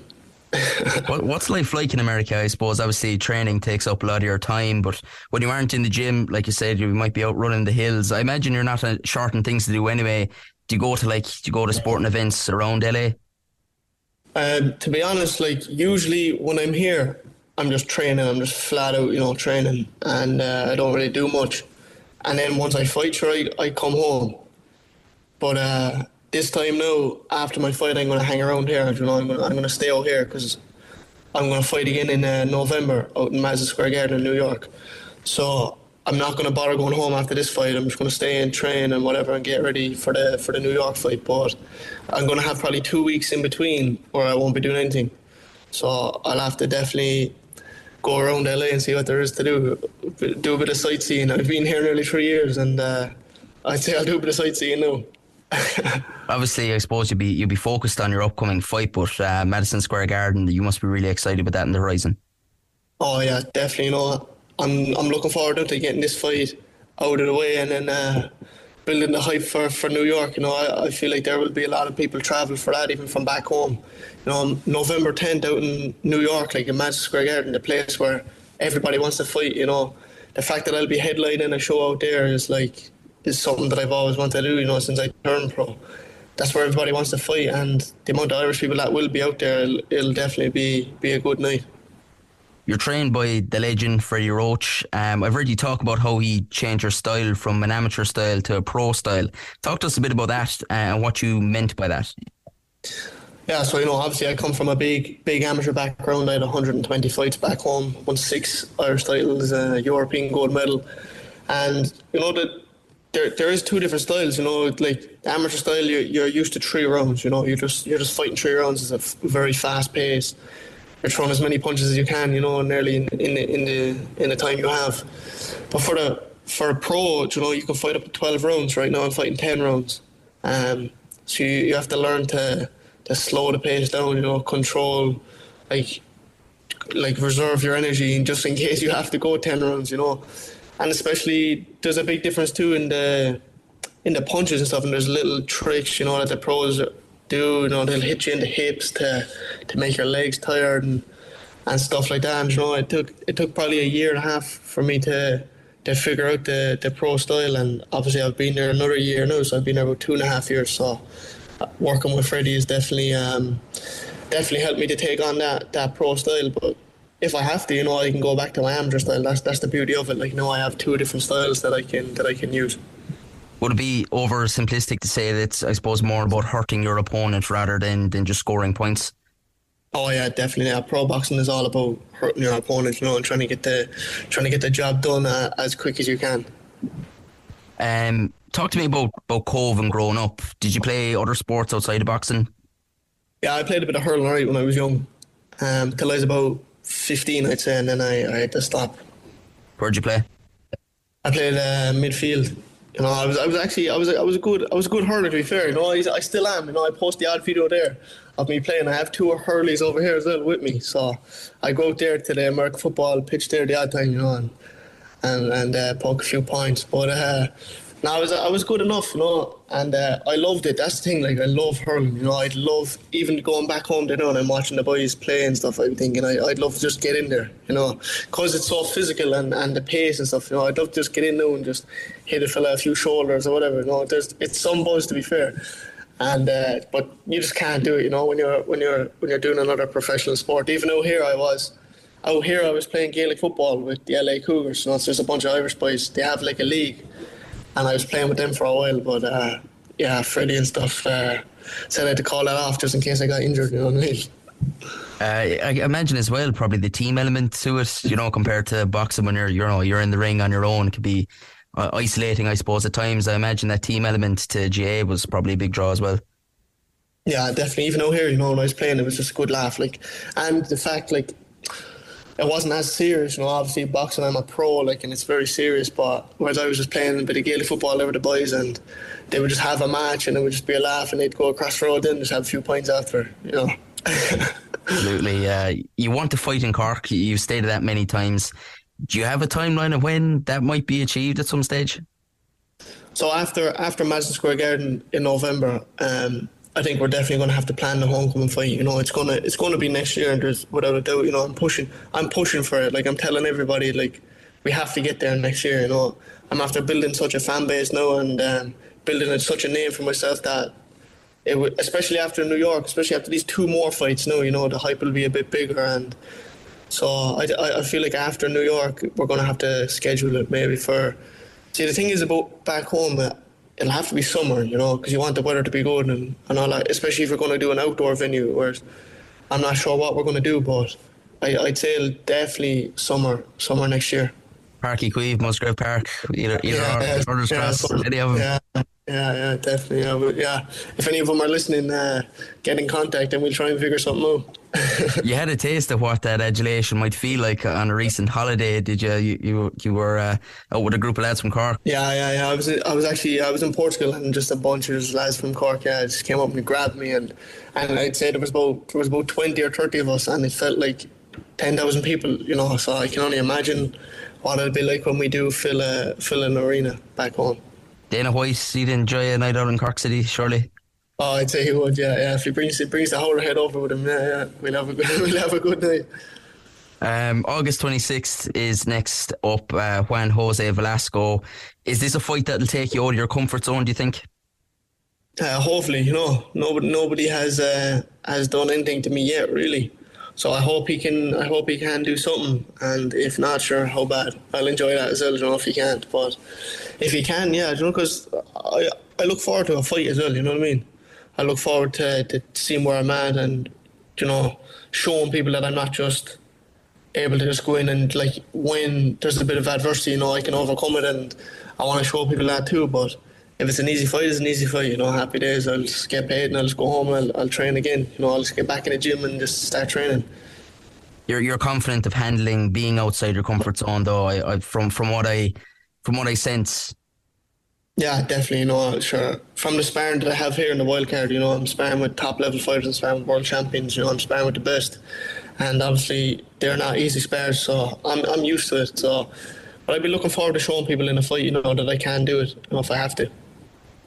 What, what's life like in America? I suppose obviously training takes up a lot of your time, but when you aren't in the gym, like you said, you might be out running the hills. I imagine you're not short on things to do anyway. do you go to like do you go to sporting events around LA? Um, to be honest, like usually when I'm here, I'm just training. I'm just flat out, you know, training, and uh, I don't really do much. And then once I fight, I, I come home. But uh, this time now, after my fight, I'm going to hang around here. You know, I'm going to, I'm going to stay out here because I'm going to fight again in uh, November out in Madison Square Garden in New York. So I'm not going to bother going home after this fight. I'm just going to stay and train and whatever and get ready for the for the New York fight. But I'm going to have probably two weeks in between where I won't be doing anything. So I'll have to definitely go around LA and see what there is to do. Do a bit of sightseeing. I've been here nearly three years, and uh, I'd say I'll do a bit of sightseeing now. Obviously, I suppose you'll be you'll be focused on your upcoming fight, but uh, Madison Square Garden, you must be really excited about that in the horizon. Oh yeah, definitely. You know, I'm I'm looking forward to getting this fight out of the way and then uh, building the hype for, for New York. You know, I, I feel like there will be a lot of people travel for that, even from back home. You know, November 10th out in New York, like in Madison Square Garden, the place where everybody wants to fight. You know, the fact that I'll be headlining a show out there is like is something that I've always wanted to do. You know, since I turned pro. That's where everybody wants to fight, and the amount of Irish people that will be out there, it'll, it'll definitely be be a good night. You're trained by the legend Freddie Roach. Um, I've heard you talk about how he changed your style from an amateur style to a pro style. Talk to us a bit about that uh, and what you meant by that. Yeah, so you know, obviously I come from a big, big amateur background. I had 120 fights back home, won six Irish titles, a European gold medal, and you know that there, there is two different styles. You know, like amateur style, you're, you're used to three rounds. You know, you're just you're just fighting three rounds. It's a very fast pace you're throwing as many punches as you can, you know, nearly in, in the in the in the time you have. But for the for a pro, you know, you can fight up to twelve rounds. Right now, I'm fighting ten rounds. Um, so you, you have to learn to to slow the pace down. You know, control, like like reserve your energy, and just in case you have to go ten rounds. You know, and especially there's a big difference too in the in the punches and stuff. And there's little tricks, you know, that the pros do. You know, they'll hit you in the hips to to make your legs tired and and stuff like that. And you know, it took it took probably a year and a half for me to to figure out the, the pro style. And obviously, I've been there another year now, so I've been there about two and a half years. So uh, working with Freddie has definitely um, definitely helped me to take on that that pro style. But if I have to, you know, I can go back to my amateur style. That's that's the beauty of it. Like, know, I have two different styles that I can that I can use. Would it be over simplistic to say that it's, I suppose, more about hurting your opponent rather than, than just scoring points? Oh yeah, definitely. Yeah, pro boxing is all about hurting your opponent, you know, and trying to get the trying to get the job done uh, as quick as you can. Um, talk to me about about Cobh and growing up. Did you play other sports outside of boxing? Yeah, I played a bit of hurling right when I was young, um, till I was about fifteen, I'd say, and then I, I had to stop. Where'd you play? I played uh, midfield. You know, I was, I was actually, I was, I was a good, I was a good hurler to be fair. You know, I, I still am. You know, I post the odd video there of me playing. I have two hurleys over here as well with me, so I go out there to the American football pitch there the odd time, you know, and and, and uh, poke a few points. But uh, no, I was I was good enough, you know, and uh, I loved it. That's the thing. Like I love hurling. You know, I'd love even going back home, you know, and I'm watching the boys play and stuff. I'm thinking I, would love to just get in there, you know, because it's so physical and, and the pace and stuff. You know, I'd love to just get in there and just hit a fella a few shoulders or whatever. You know, there's it's some buzz to be fair. And uh, but you just can't do it, you know, when you're when you're when you're doing another professional sport. Even though here I was, out here I was playing Gaelic football with the LA Cougars. You know, so there's a bunch of Irish boys. They have like a league and I was playing with them for a while. But uh, yeah, Freddie and stuff uh, said I had to call that off just in case I got injured. You know what I mean? Uh, I imagine as well, probably the team element to it. You know, compared to boxing when you're you know you're in the ring on your own, it could be uh, isolating, I suppose. At times, I imagine that team element to GAA was probably a big draw as well. Yeah, definitely. Even out here, you know, when I was playing, it was just a good laugh. Like, and the fact, like, it wasn't as serious. You know, obviously boxing, I'm a pro, like, and it's very serious. But whereas I was just playing a bit of Gaelic football over the boys, and they would just have a match, and it would just be a laugh, and they'd go across the road, and just have a few points after. You know. Absolutely. Uh, you want to fight in Cork. You've stated that many times. Do you have a timeline of when that might be achieved at some stage? So after after Madison Square Garden in November, um, I think we're definitely going to have to plan the homecoming fight. You know, it's gonna it's to be next year, and there's without a doubt. You know, I'm pushing I'm pushing for it. Like I'm telling everybody, like we have to get there next year. You know, I'm after building such a fan base now and um, building such a name for myself that it would, especially after New York, especially after these two more fights now, you know, the hype will be a bit bigger. And so I, I, feel like after New York, we're going to have to schedule it maybe for. See, the thing is about back home, uh, it'll have to be summer, you know, because you want the weather to be good and, and all that, especially if you're going to do an outdoor venue. Whereas I'm not sure what we're going to do, but I, I'd say definitely summer, summer next year. Páirc Uí Chaoimh, Musgrave Park, either, either Yeah, or, yeah, Cross, any of them. Yeah, yeah, yeah, definitely. Yeah, but yeah, if any of them are listening, uh, get in contact and we'll try and figure something out. You had a taste of what that adulation might feel like on a recent holiday, did you? You you, you were uh, out with a group of lads from Cork. Yeah, yeah, yeah. I was, I was actually, I was in Portugal, and just a bunch of lads from Cork, yeah, just came up and grabbed me, and and I'd say there was about there was about twenty or thirty of us, and it felt like ten thousand people, you know. So I can only imagine what it'll be like when we do fill a fill an arena back home. Dana White, you'd enjoy a night out in Cork City, surely. Oh, I'd say he would, yeah, yeah. If he brings he brings the whole head over with him, yeah, yeah, we'll have a good, we'll have a good night. Um, August 26th is next up. Uh, Juan Jose Velasco. Is this a fight that'll take you out of your comfort zone? Do you think? Uh, hopefully, you know, nobody nobody has uh, has done anything to me yet, really. So I hope he can. I hope he can do something. And if not, sure, how bad? I'll enjoy that as well. I don't know, if he can't, but if he can, yeah, you know, because I I look forward to a fight as well. You know what I mean? I look forward to, to seeing where I'm at and you know showing people that I'm not just able to just go in and like when there's a bit of adversity, you know, I can overcome it, and I want to show people that too. But if it's an easy fight, it's an easy fight. You know, happy days. I'll just get paid and I'll just go home and I'll, I'll train again. You know, I'll just get back in the gym and just start training. You're you're confident of handling being outside your comfort zone, though. I, I from from what I from what I sense. Yeah, definitely. You know, sure. From the sparring that I have here in the wild card, you know, I'm sparring with top level fighters, I'm sparring with world champions. You know, I'm sparring with the best, and obviously they're not easy spars, so I'm I'm used to it. So, but I'd be looking forward to showing people in a fight, you know, that I can do it, you know, if I have to.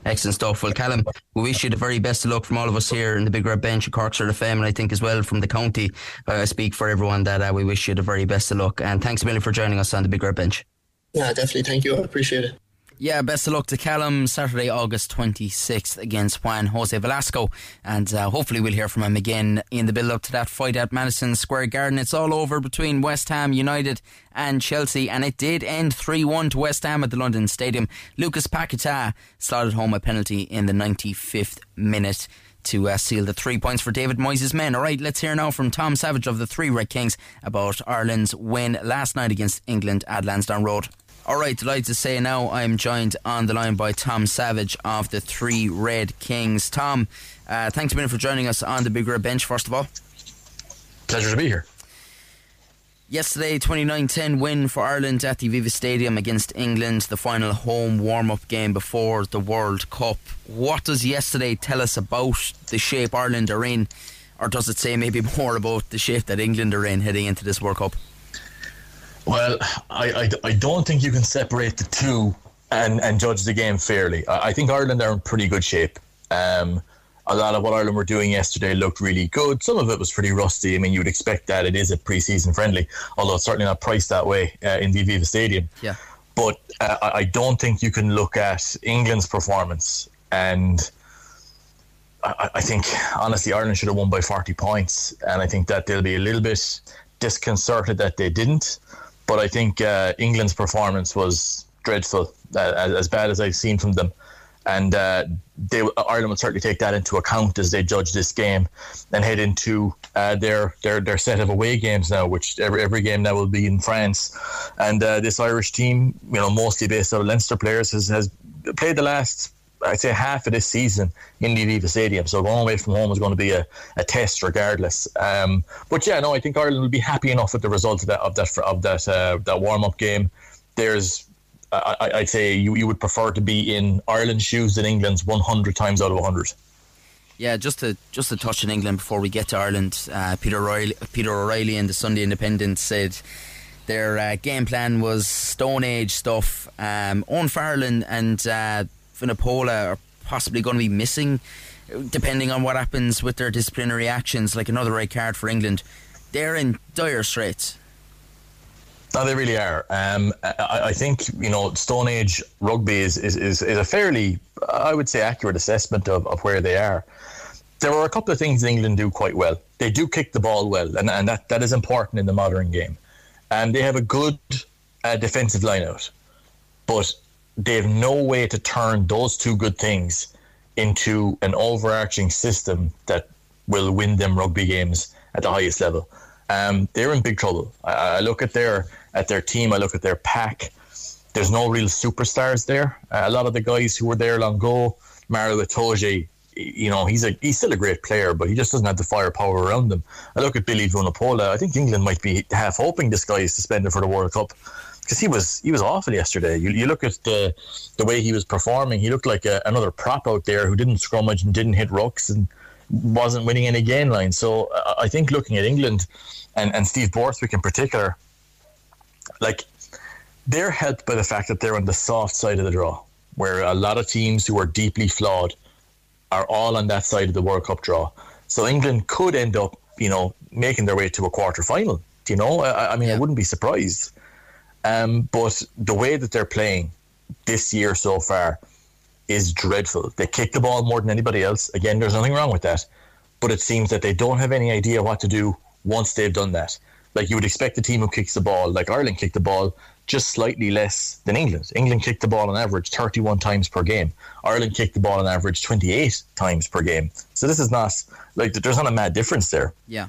Excellent stuff. Well, Callum, we wish you the very best of luck from all of us here in the Big Red Bench at Cork Sort of Fame, and I think as well from the county. Uh, I speak for everyone that uh, we wish you the very best of luck. And thanks a million for joining us on the Big Red Bench. Yeah, definitely. Thank you. I appreciate it. Yeah, best of luck to Callum Saturday, August 26th against Juan Jose Velasco. And uh, hopefully we'll hear from him again in the build up to that fight at Madison Square Garden. It's all over between West Ham United and Chelsea, and it did end 3 1 to West Ham at the London Stadium. Lucas Paqueta slotted home a penalty in the 95th minute to uh, seal the three points for David Moyes' men. All right, let's hear now from Tom Savage of the Three Red Kings about Ireland's win last night against England at Lansdowne Road. All right, delighted to say now I'm joined on the line by Tom Savage of the Three Red Kings. Tom, uh, thanks a minute for joining us on the Big Red Bench, first of all. Pleasure to be here. Yesterday, 29 10 win for Ireland at the Aviva Stadium against England, the final home warm up game before the World Cup. What does yesterday tell us about the shape Ireland are in, or does it say maybe more about the shape that England are in heading into this World Cup? Well, I, I, I don't think you can separate the two and, and judge the game fairly. I, I think Ireland are in pretty good shape. Um, a lot of what Ireland were doing yesterday looked really good. Some of it was pretty rusty. I mean, you would expect that it is a pre-season friendly, although it's certainly not priced that way uh, in the Aviva Stadium. Yeah. But uh, I I don't think you can look at England's performance and I, I think honestly Ireland should have won by 40 points, and I think that they'll be a little bit disconcerted that they didn't. But I think uh, England's performance was dreadful, uh, as, bad as I've seen from them, and uh, they Ireland will certainly take that into account as they judge this game and head into uh, their their their set of away games now, which every every game now will be in France, and uh, this Irish team, you know, mostly based out of Leinster players, has has played the last I'd say half of this season in the Aviva Stadium. So going away from home is going to be a, a test regardless. Um, but yeah, no, I think Ireland will be happy enough with the result of that of that of that uh, that warm up game. There's I, I'd say you, you would prefer to be in Ireland's shoes than England's 100 times out of 100. Yeah, just to just to touch on England before we get to Ireland. Uh, Peter O'Reilly, Peter O'Reilly in the Sunday Independent said their uh, game plan was Stone Age stuff. Um, Owen Farrell and, and uh, Vunipola are possibly going to be missing, depending on what happens with their disciplinary actions, like another red card for England. They're in dire straits. No, they really are. Um, I, I, think you know Stone Age rugby is, is, is, is, a fairly, I would say, accurate assessment of, of where they are. There are a couple of things England do quite well. They do kick the ball well, and, and that, that is important in the modern game. And they have a good uh, defensive line out, but they have no way to turn those two good things into an overarching system that will win them rugby games at the highest level. Um, they're in big trouble. I, I, look at their at their team. I look at their pack. There's no real superstars there. Uh, a lot of the guys who were there long ago, Maro Itoje, you know, he's a he's still a great player, but he just doesn't have the firepower around him. I look at Billy Vunipola. I think England might be half hoping this guy is suspended for the World Cup because he was he was awful yesterday. You, you look at the the way he was performing. He looked like a, another prop out there who didn't scrummage and didn't hit rucks and wasn't winning any gain lines. So uh, I think looking at England and, and Steve Borthwick in particular, like they're helped by the fact that they're on the soft side of the draw, where a lot of teams who are deeply flawed are all on that side of the World Cup draw. So England could end up, you know, making their way to a quarter final. You know, I, I mean, yeah. I wouldn't be surprised. Um, but the way that they're playing this year so far is dreadful. They kick the ball more than anybody else. Again, there's nothing wrong with that. But it seems that they don't have any idea what to do once they've done that. Like you would expect a team who kicks the ball, like Ireland kicked the ball just slightly less than England. England kicked the ball on average 31 times per game. Ireland kicked the ball on average 28 times per game. So this is not like there's not a mad difference there. Yeah.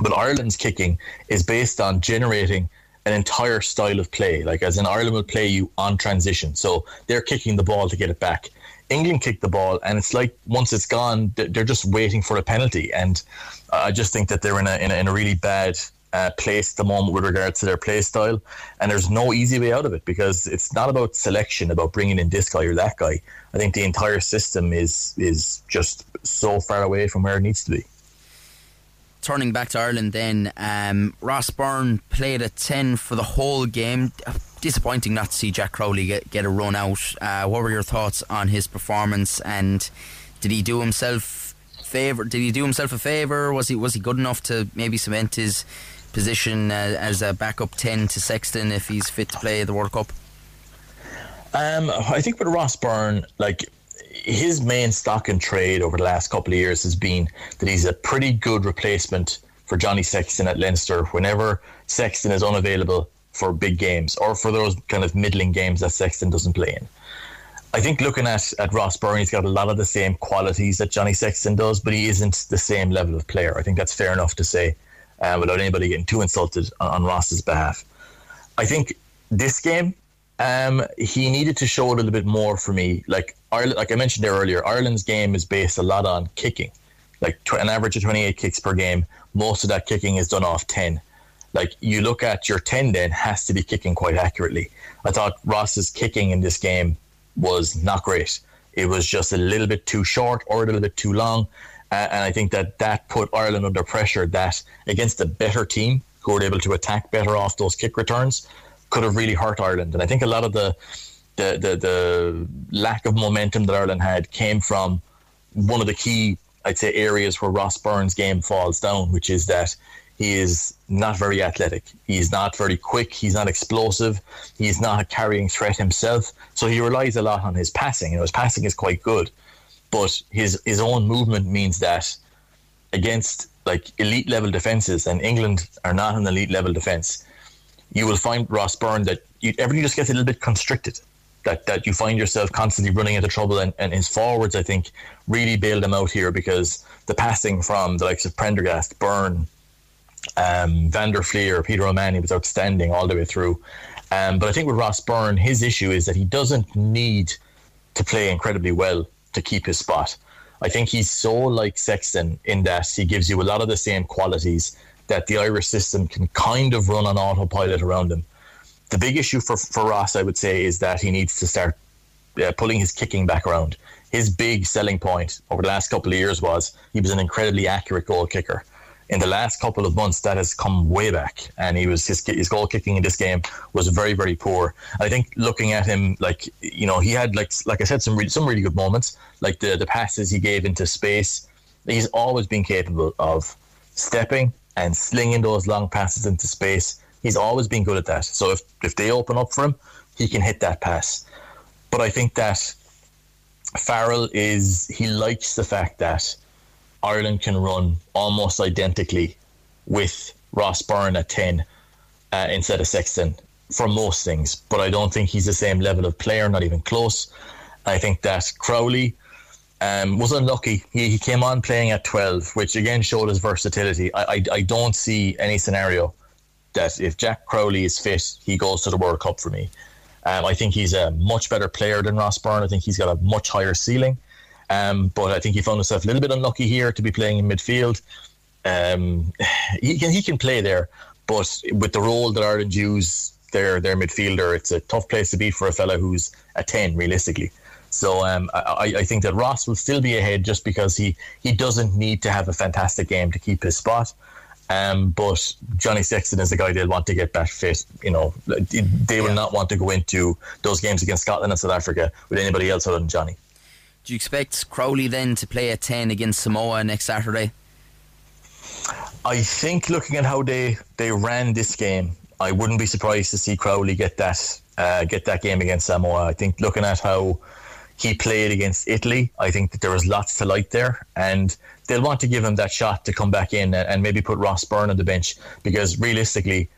But Ireland's kicking is based on generating an entire style of play. Like as in Ireland will play you on transition. So they're kicking the ball to get it back. England kick the ball, and it's like once it's gone, they're just waiting for a penalty. And I just think that they're in a in a, in a really bad uh, place at the moment with regards to their play style, and there's no easy way out of it because it's not about selection, about bringing in this guy or that guy. I think the entire system is is just so far away from where it needs to be. Turning back to Ireland, then um, Ross Byrne played at ten for the whole game disappointing not to see Jack Crowley get, get a run out. Uh, what were your thoughts on his performance? And did he do himself favor? Did he do himself a favor? Was he was he good enough to maybe cement his position uh, as a backup ten to Sexton if he's fit to play the World Cup? Um, I think with Ross Byrne, like his main stock and trade over the last couple of years has been that he's a pretty good replacement for Johnny Sexton at Leinster. Whenever Sexton is unavailable, for big games or for those kind of middling games that Sexton doesn't play in. I think looking at, at Ross Byrne, he's got a lot of the same qualities that Johnny Sexton does, but he isn't the same level of player. I think that's fair enough to say uh, without anybody getting too insulted on, on Ross's behalf. I think this game, um, he needed to show a little bit more for me. Like Ireland, like I mentioned there earlier, Ireland's game is based a lot on kicking, like tw- an average of 28 kicks per game. Most of that kicking is done off 10 like you look at your 10 then has to be kicking quite accurately. I thought Ross's kicking in this game was not great. It was just a little bit too short or a little bit too long. Uh, and I think that that put Ireland under pressure that against a better team who were able to attack better off those kick returns could have really hurt Ireland. And I think a lot of the the, the, the lack of momentum that Ireland had came from one of the key, I'd say, areas where Ross Byrne's game falls down, which is that he is not very athletic. He's not very quick. He's not explosive. He's not a carrying threat himself. So he relies a lot on his passing. You know, his passing is quite good, but his his own movement means that against like elite level defenses, and England are not an elite level defense. You will find Ross Byrne that you, everything just gets a little bit constricted. That, that you find yourself constantly running into trouble, and, and his forwards, I think, really bailed him out here because the passing from the likes of Prendergast, Byrne, um, Van der Flier, Peter O'Mahony was outstanding all the way through. Um, but I think with Ross Byrne, his issue is that he doesn't need to play incredibly well to keep his spot. I think he's so like Sexton in that he gives you a lot of the same qualities that the Irish system can kind of run on autopilot around him. The big issue for, for Ross, I would say, is that he needs to start uh, pulling his kicking back around. His big selling point over the last couple of years was he was an incredibly accurate goal kicker in the last couple of months that has come way back and he was his, his goal kicking in this game was very very poor i think looking at him like you know he had like like i said some really, some really good moments like the the passes he gave into space he's always been capable of stepping and slinging those long passes into space He's always been good at that. So if, if they open up for him, he can hit that pass. But I think that Farrell is, he likes the fact that Ireland can run almost identically with Ross Byrne at 10 uh, instead of Sexton for most things. But I don't think he's the same level of player, not even close. I think that Crowley um, was unlucky. He, he came on playing at 12, which again showed his versatility. I, I, I don't see any scenario that if Jack Crowley is fit, he goes to the World Cup for me. Um, I think he's a much better player than Ross Byrne. I think he's got a much higher ceiling. Um, but I think he found himself a little bit unlucky here to be playing in midfield. Um, he can he can play there, but with the role that Ireland use their their midfielder, it's a tough place to be for a fella who's a ten realistically. So um, I, I, think that Ross will still be ahead just because he, he doesn't need to have a fantastic game to keep his spot. Um, but Johnny Sexton is the guy they'll want to get back fit. You know, they will yeah. not want to go into those games against Scotland and South Africa with anybody else other than Johnny. Do you expect Crowley then to play at 10 against Samoa next Saturday? I think looking at how they, they ran this game, I wouldn't be surprised to see Crowley get that uh, get that game against Samoa. I think looking at how he played against Italy, I think that there was lots to like there, and they'll want to give him that shot to come back in and, maybe put Ross Byrne on the bench because realistically,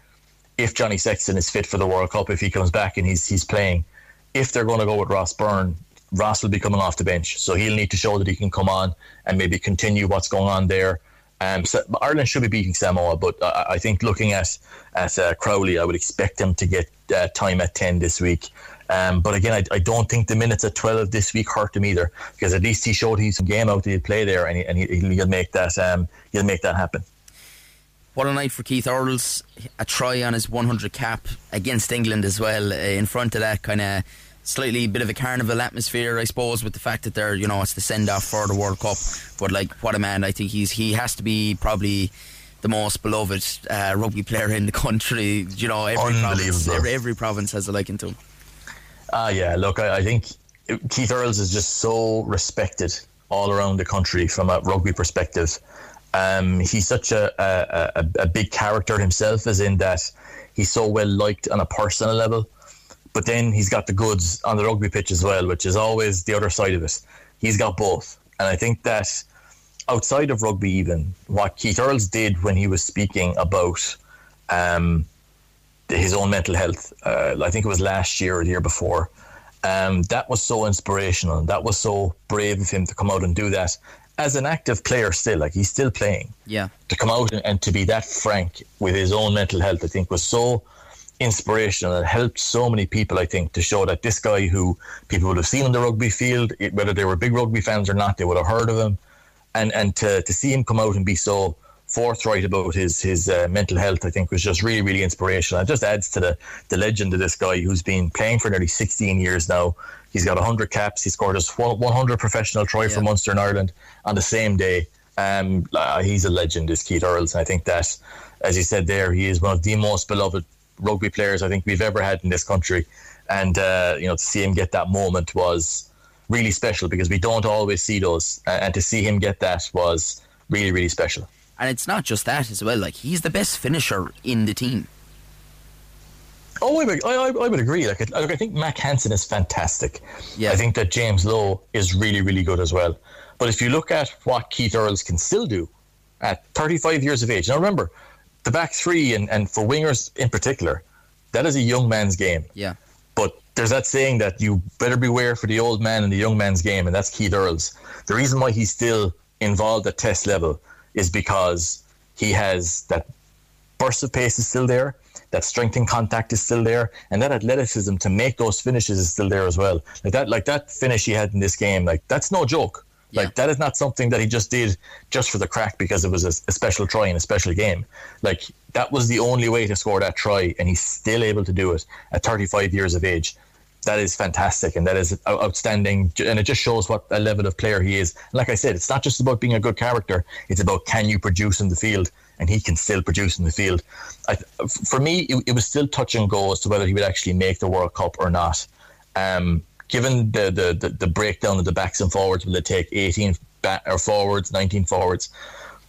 if Johnny Sexton is fit for the World Cup, if he comes back and he's he's playing, if they're going to go with Ross Byrne, Ross will be coming off the bench, so he'll need to show that he can come on and maybe continue what's going on there. Um, so Ireland should be beating Samoa, but I, I think looking at at uh, Crowley, I would expect him to get uh, time at ten this week. Um, but again, I, I, don't think the minutes at twelve this week hurt him either, because at least he showed he's some game out. He'll play there, and, he, and he, will make that um, he'll make that happen. What a night for Keith Earls! A try on his 100 cap against England as well. Uh, in front of that kind of slightly bit of a carnival atmosphere, I suppose, with the fact that they're you know it's the send off for the World Cup. But like, what a man! I think he's he has to be probably the most beloved uh, rugby player in the country. You know, every province, every, every province has a liking to him. Ah, yeah. Look, I, I think Keith Earls is just so respected all around the country from a rugby perspective. Um, he's such a, a, a, a big character himself, as in that he's so well liked on a personal level but then he's got the goods on the rugby pitch as well, which is always the other side of it. He's got both. And I think that outside of rugby, even what Keith Earls did when he was speaking about um, his own mental health, uh, I think it was last year or the year before, um, that was so inspirational. That was so brave of him to come out and do that as an active player still, like he's still playing. Yeah. To come out and, and to be that frank with his own mental health, I think was so inspirational and helped so many people, I think, to show that this guy who people would have seen on the rugby field, whether they were big rugby fans or not, they would have heard of him. And and to, to see him come out and be so forthright about his his uh, mental health, I think was just really really inspirational. It just adds to the the legend of this guy who's been playing for nearly 16 years now. He's got 100 caps. He scored his 100 professional try yeah. for Munster in Ireland on the same day. Um, uh, he's a legend, is Keith Earls, and I think that, as you said there, he is one of the most beloved rugby players I think we've ever had in this country. And uh, you know, to see him get that moment was really special because we don't always see those, and to see him get that was really, really special. And it's not just that as well. Like he's the best finisher in the team. Oh, I would, I, I would agree. Like, I think Mack Hansen is fantastic. Yeah. I think that James Lowe is really, really good as well. But if you look at what Keith Earls can still do at 35 years of age, now remember, the back three and, and for wingers in particular, that is a young man's game. Yeah. But there's that saying that you better beware for the old man in the young man's game, and that's Keith Earls. The reason why he's still involved at test level is because he has that burst of pace is still there, that strength in contact is still there, and that athleticism to make those finishes is still there as well. Like that, like that finish he had in this game, like that's no joke. Yeah. Like that is not something that he just did just for the crack because it was a, a, special try in a special game. Like that was the only way to score that try, and he's still able to do it at 35 years of age. That is fantastic, and that is outstanding, and it just shows what a level of player he is. Like I said, it's not just about being a good character; it's about can you produce in the field, and he can still produce in the field. I, for me, it, it was still touch and go as to whether he would actually make the World Cup or not. Um, given the, the, the, the, breakdown of the backs and forwards, will it take 18 back or forwards, 19 forwards?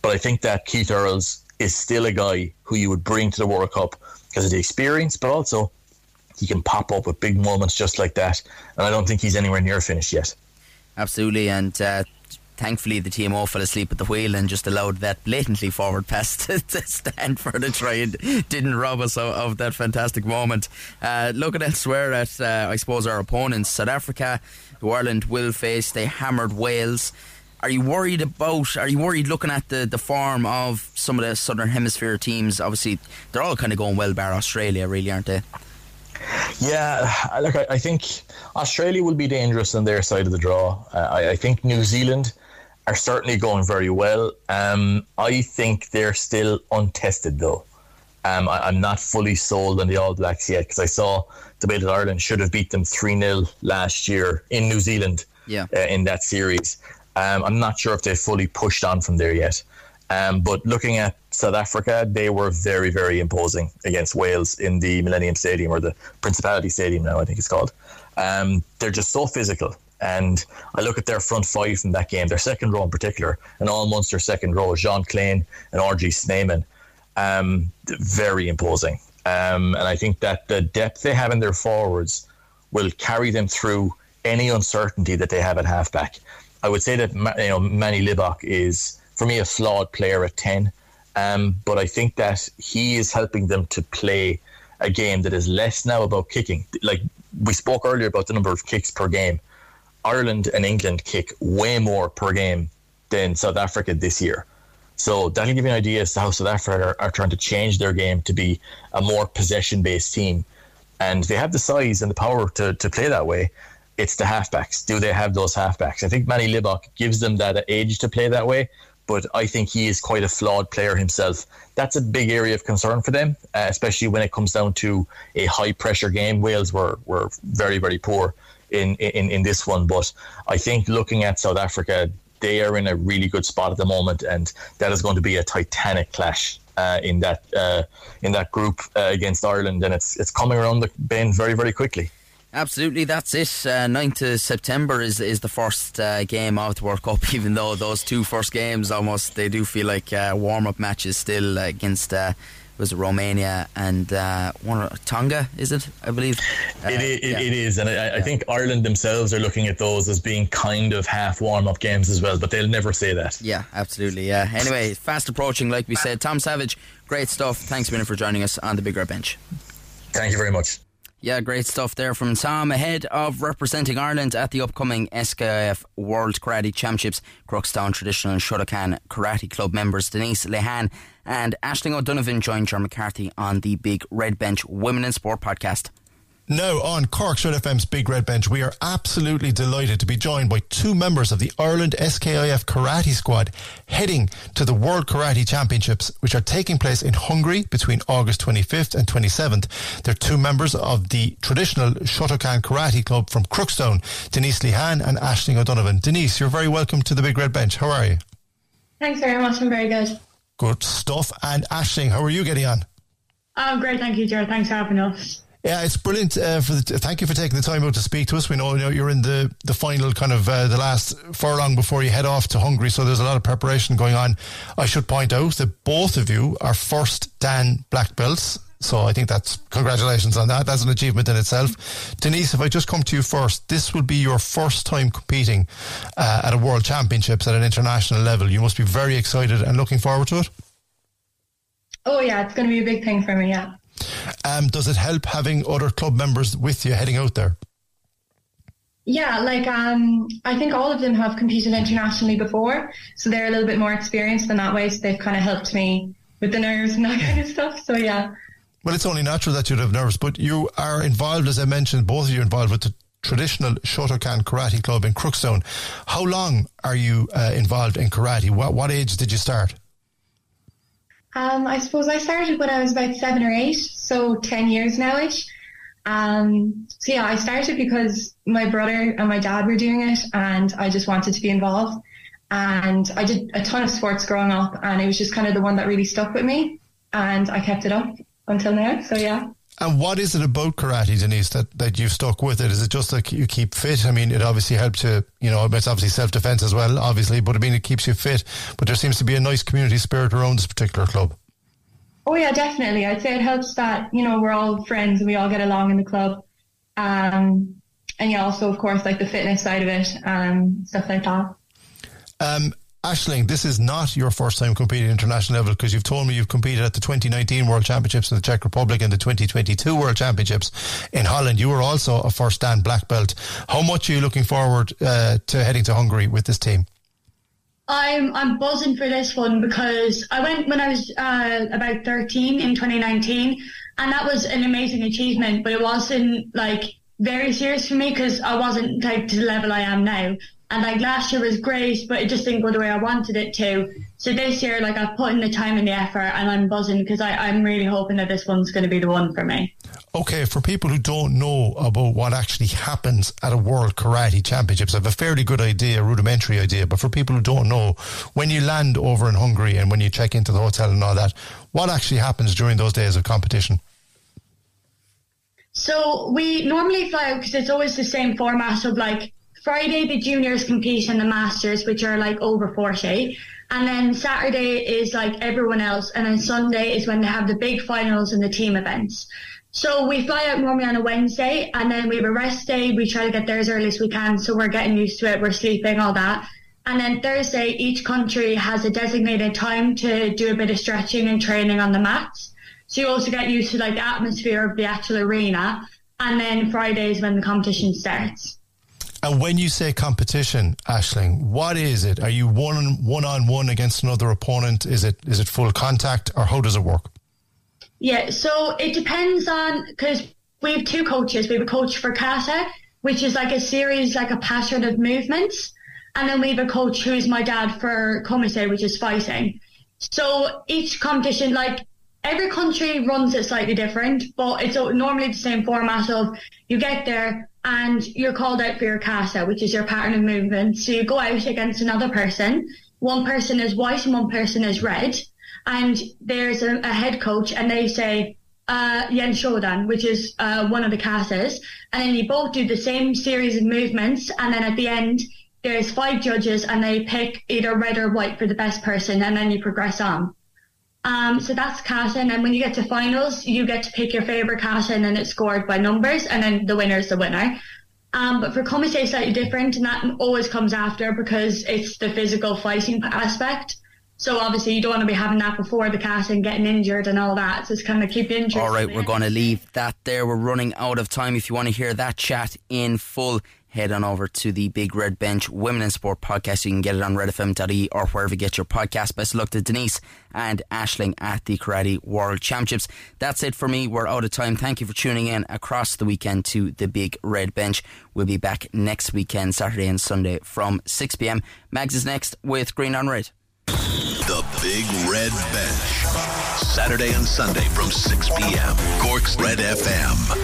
But I think that Keith Earls is still a guy who you would bring to the World Cup because of the experience, but also he can pop up with big moments just like that. And I don't think he's anywhere near finished yet. Absolutely, and uh, thankfully the TMO fell asleep at the wheel and just allowed that blatantly forward pass to, to stand for the try and didn't rob us of, of that fantastic moment. Uh, looking elsewhere at, uh, I suppose, our opponents, South Africa, who Ireland will face, they hammered Wales. Are you worried about? Are you worried looking at the, the form of some of the Southern Hemisphere teams? Obviously, they're all kind of going well, bar Australia, really, aren't they? Yeah, look, I, I think Australia will be dangerous on their side of the draw. Uh, I, I, think New Zealand are certainly going very well. Um, I think they're still untested, though. Um, I, am not fully sold on the All Blacks yet because I saw debated Ireland should have beat them 3 0 last year in New Zealand yeah. Uh, in that series. Um, I'm not sure if they've fully pushed on from there yet. Um, but looking at South Africa, they were very, very imposing against Wales in the Millennium Stadium or the Principality Stadium now, I think it's called. Um, they're just so physical. And I look at their front five from that game, their second row in particular, and all Munster second row, Jean Kleyn and RG Snyman. Um, very imposing. Um, and I think that the depth they have in their forwards will carry them through any uncertainty that they have at halfback. I would say that you know Manie Libbok is for me a flawed player at 10. Um, but I think that he is helping them to play a game that is less now about kicking. Like we spoke earlier about the number of kicks per game. Ireland and England kick way more per game than South Africa this year. So that'll give you an idea as to how South Africa are, are trying to change their game to be a more possession based team. And they have the size and the power to, to play that way. It's the halfbacks. Do they have those halfbacks? I think Manie Libbok gives them that age to play that way but I think he is quite a flawed player himself. That's a big area of concern for them, uh, especially when it comes down to a high pressure game. Wales were, were very, very poor in, in, in this one, but I think looking at South Africa, they are in a really good spot at the moment, and that is going to be a titanic clash. Uh, in that uh, in that group uh, against Ireland, and it's it's coming around the bend very very quickly. Absolutely, that's it. Uh, 9th of September is is the first uh, game of the World Cup. Even though those two first games almost they do feel like uh, warm up matches still against uh, was Romania and uh, one Tonga, is it? I believe uh, it, is, yeah. it is, and I, I yeah. think Ireland themselves are looking at those as being kind of half warm up games as well, but they'll never say that. Yeah, absolutely. Yeah. Anyway, fast approaching, like we said. Tom Savage, great stuff. Thanks minute for joining us on the Big Red Bench. Thank you very much. Yeah, great stuff there from Tom. Ahead of representing Ireland at the upcoming SKIF World Karate Championships, Crookstown Traditional Shotokan Karate Club members Denise Lehan and Ashling O'Donovan joined John McCarthy on the Big Red Bench Women in Sport podcast. Now on Cork's Red FM's Big Red Bench, we are absolutely delighted to be joined by two members of the Ireland SKIF Karate Squad heading to the World Karate Championships, which are taking place in Hungary between August 25th and 27th. They're two members of the traditional Shotokan Karate Club from Crookstown, Denise Lehane and Ashling O'Donovan. Denise, you're very welcome to the Big Red Bench. How are you? Thanks very much. I'm very good. Good stuff. And Ashling, how are you getting on? I'm great. Thank you, Jared. Thanks for having us. Yeah, it's brilliant. Uh, for the, thank you for taking the time out to speak to us. We know, you know you're in the, the final kind of uh, the last furlong before you head off to Hungary, so there's a lot of preparation going on. I should point out that both of you are first Dan black belts. So I think that's congratulations on that. That's an achievement in itself. Denise, if I just come to you first, this will be your first time competing uh, at a World Championships at an international level. You must be very excited and looking forward to it. Oh yeah, it's going to be a big thing for me. Yeah. Um, does it help having other club members with you heading out there? Yeah, like um, I think all of them have competed internationally before, so they're a little bit more experienced in that way. So they've kind of helped me with the nerves and that kind of stuff. So yeah. Well, it's only natural that you'd have nerves, but you are involved, as I mentioned, both of you involved with the traditional Shotokan Karate Club in Crookstown. How long are you uh, involved in karate? What, what age did you start? Um, I suppose I started when I was about seven or eight, so 10 years nowish. Um, so yeah, I started because my brother and my dad were doing it and I just wanted to be involved. And I did a ton of sports growing up and it was just kind of the one that really stuck with me and I kept it up until now. So yeah. And what is it about karate, Denise, that, that you've stuck with it? Is it just like you keep fit? I mean, it obviously helps you, you know, it's obviously self defense as well, obviously, but I mean, it keeps you fit. But there seems to be a nice community spirit around this particular club. Oh yeah, definitely. I'd say it helps that you know we're all friends and we all get along in the club. Um, and yeah, also of course like the fitness side of it, um, stuff like that. Um, Ashling, this is not your first time competing at international level because you've told me you've competed at the 2019 World Championships in the Czech Republic and the 2022 World Championships in Holland. You were also a first dan black belt. How much are you looking forward uh, to heading to Hungary with this team? I'm I'm buzzing for this one because I went when I was uh, about 13 in 2019, and that was an amazing achievement. But it wasn't like very serious for me because I wasn't like to the level I am now. And like last year was great, but it just didn't go the way I wanted it to. So this year, like I've put in the time and the effort, and I'm buzzing because I'm really hoping that this one's going to be the one for me. Okay, for people who don't know about what actually happens at a World Karate Championships, I have a fairly good idea, a rudimentary idea, but for people who don't know, when you land over in Hungary and when you check into the hotel and all that, what actually happens during those days of competition? So we normally fly out because it's always the same format of like Friday, the juniors compete in the masters, which are like over 40. And then Saturday is like everyone else. And then Sunday is when they have the big finals and the team events. So we fly out normally on a Wednesday and then we have a rest day. We try to get there as early as we can. So we're getting used to it. We're sleeping, all that. And then Thursday, each country has a designated time to do a bit of stretching and training on the mats. So you also get used to like the atmosphere of the actual arena. And then Friday is when the competition starts. And when you say competition, Ashling, what is it? Are you one one on one against another opponent? Is it is it full contact, or how does it work? Yeah, so it depends on because we have two coaches. We have a coach for kata, which is like a series, like a pattern of movements, and then we have a coach who is my dad for kumite, which is fighting. So each competition, like every country runs it slightly different, but it's normally the same format of you get there and you're called out for your kata, which is your pattern of movement. So you go out against another person. One person is white and one person is red. And there's a, a head coach and they say, uh, Heian Shodan, which is uh, one of the katas. And then you both do the same series of movements. And then at the end, there's five judges and they pick either red or white for the best person. And then you progress on. Um, so that's kata, and then when you get to finals, you get to pick your favorite kata, and then it's scored by numbers, and then the winner is the winner. Um, but for Kumite, it's slightly different, and that always comes after because it's the physical fighting aspect. So obviously you don't want to be having that before the and getting injured and all that. So it's kind of keep injured. All right, we're going to leave that there. We're running out of time. If you want to hear that chat in full, head on over to the Big Red Bench Women in Sport podcast. You can get it on redfm.ie or wherever you get your podcast. Best luck to Denise and Ashling at the Karate World Championships. That's it for me. We're out of time. Thank you for tuning in across the weekend to the Big Red Bench. We'll be back next weekend, Saturday and Sunday from 6 pm. Mags is next with Green on Red. The Big Red Bench. Saturday and Sunday from 6 p.m. Cork's Red FM.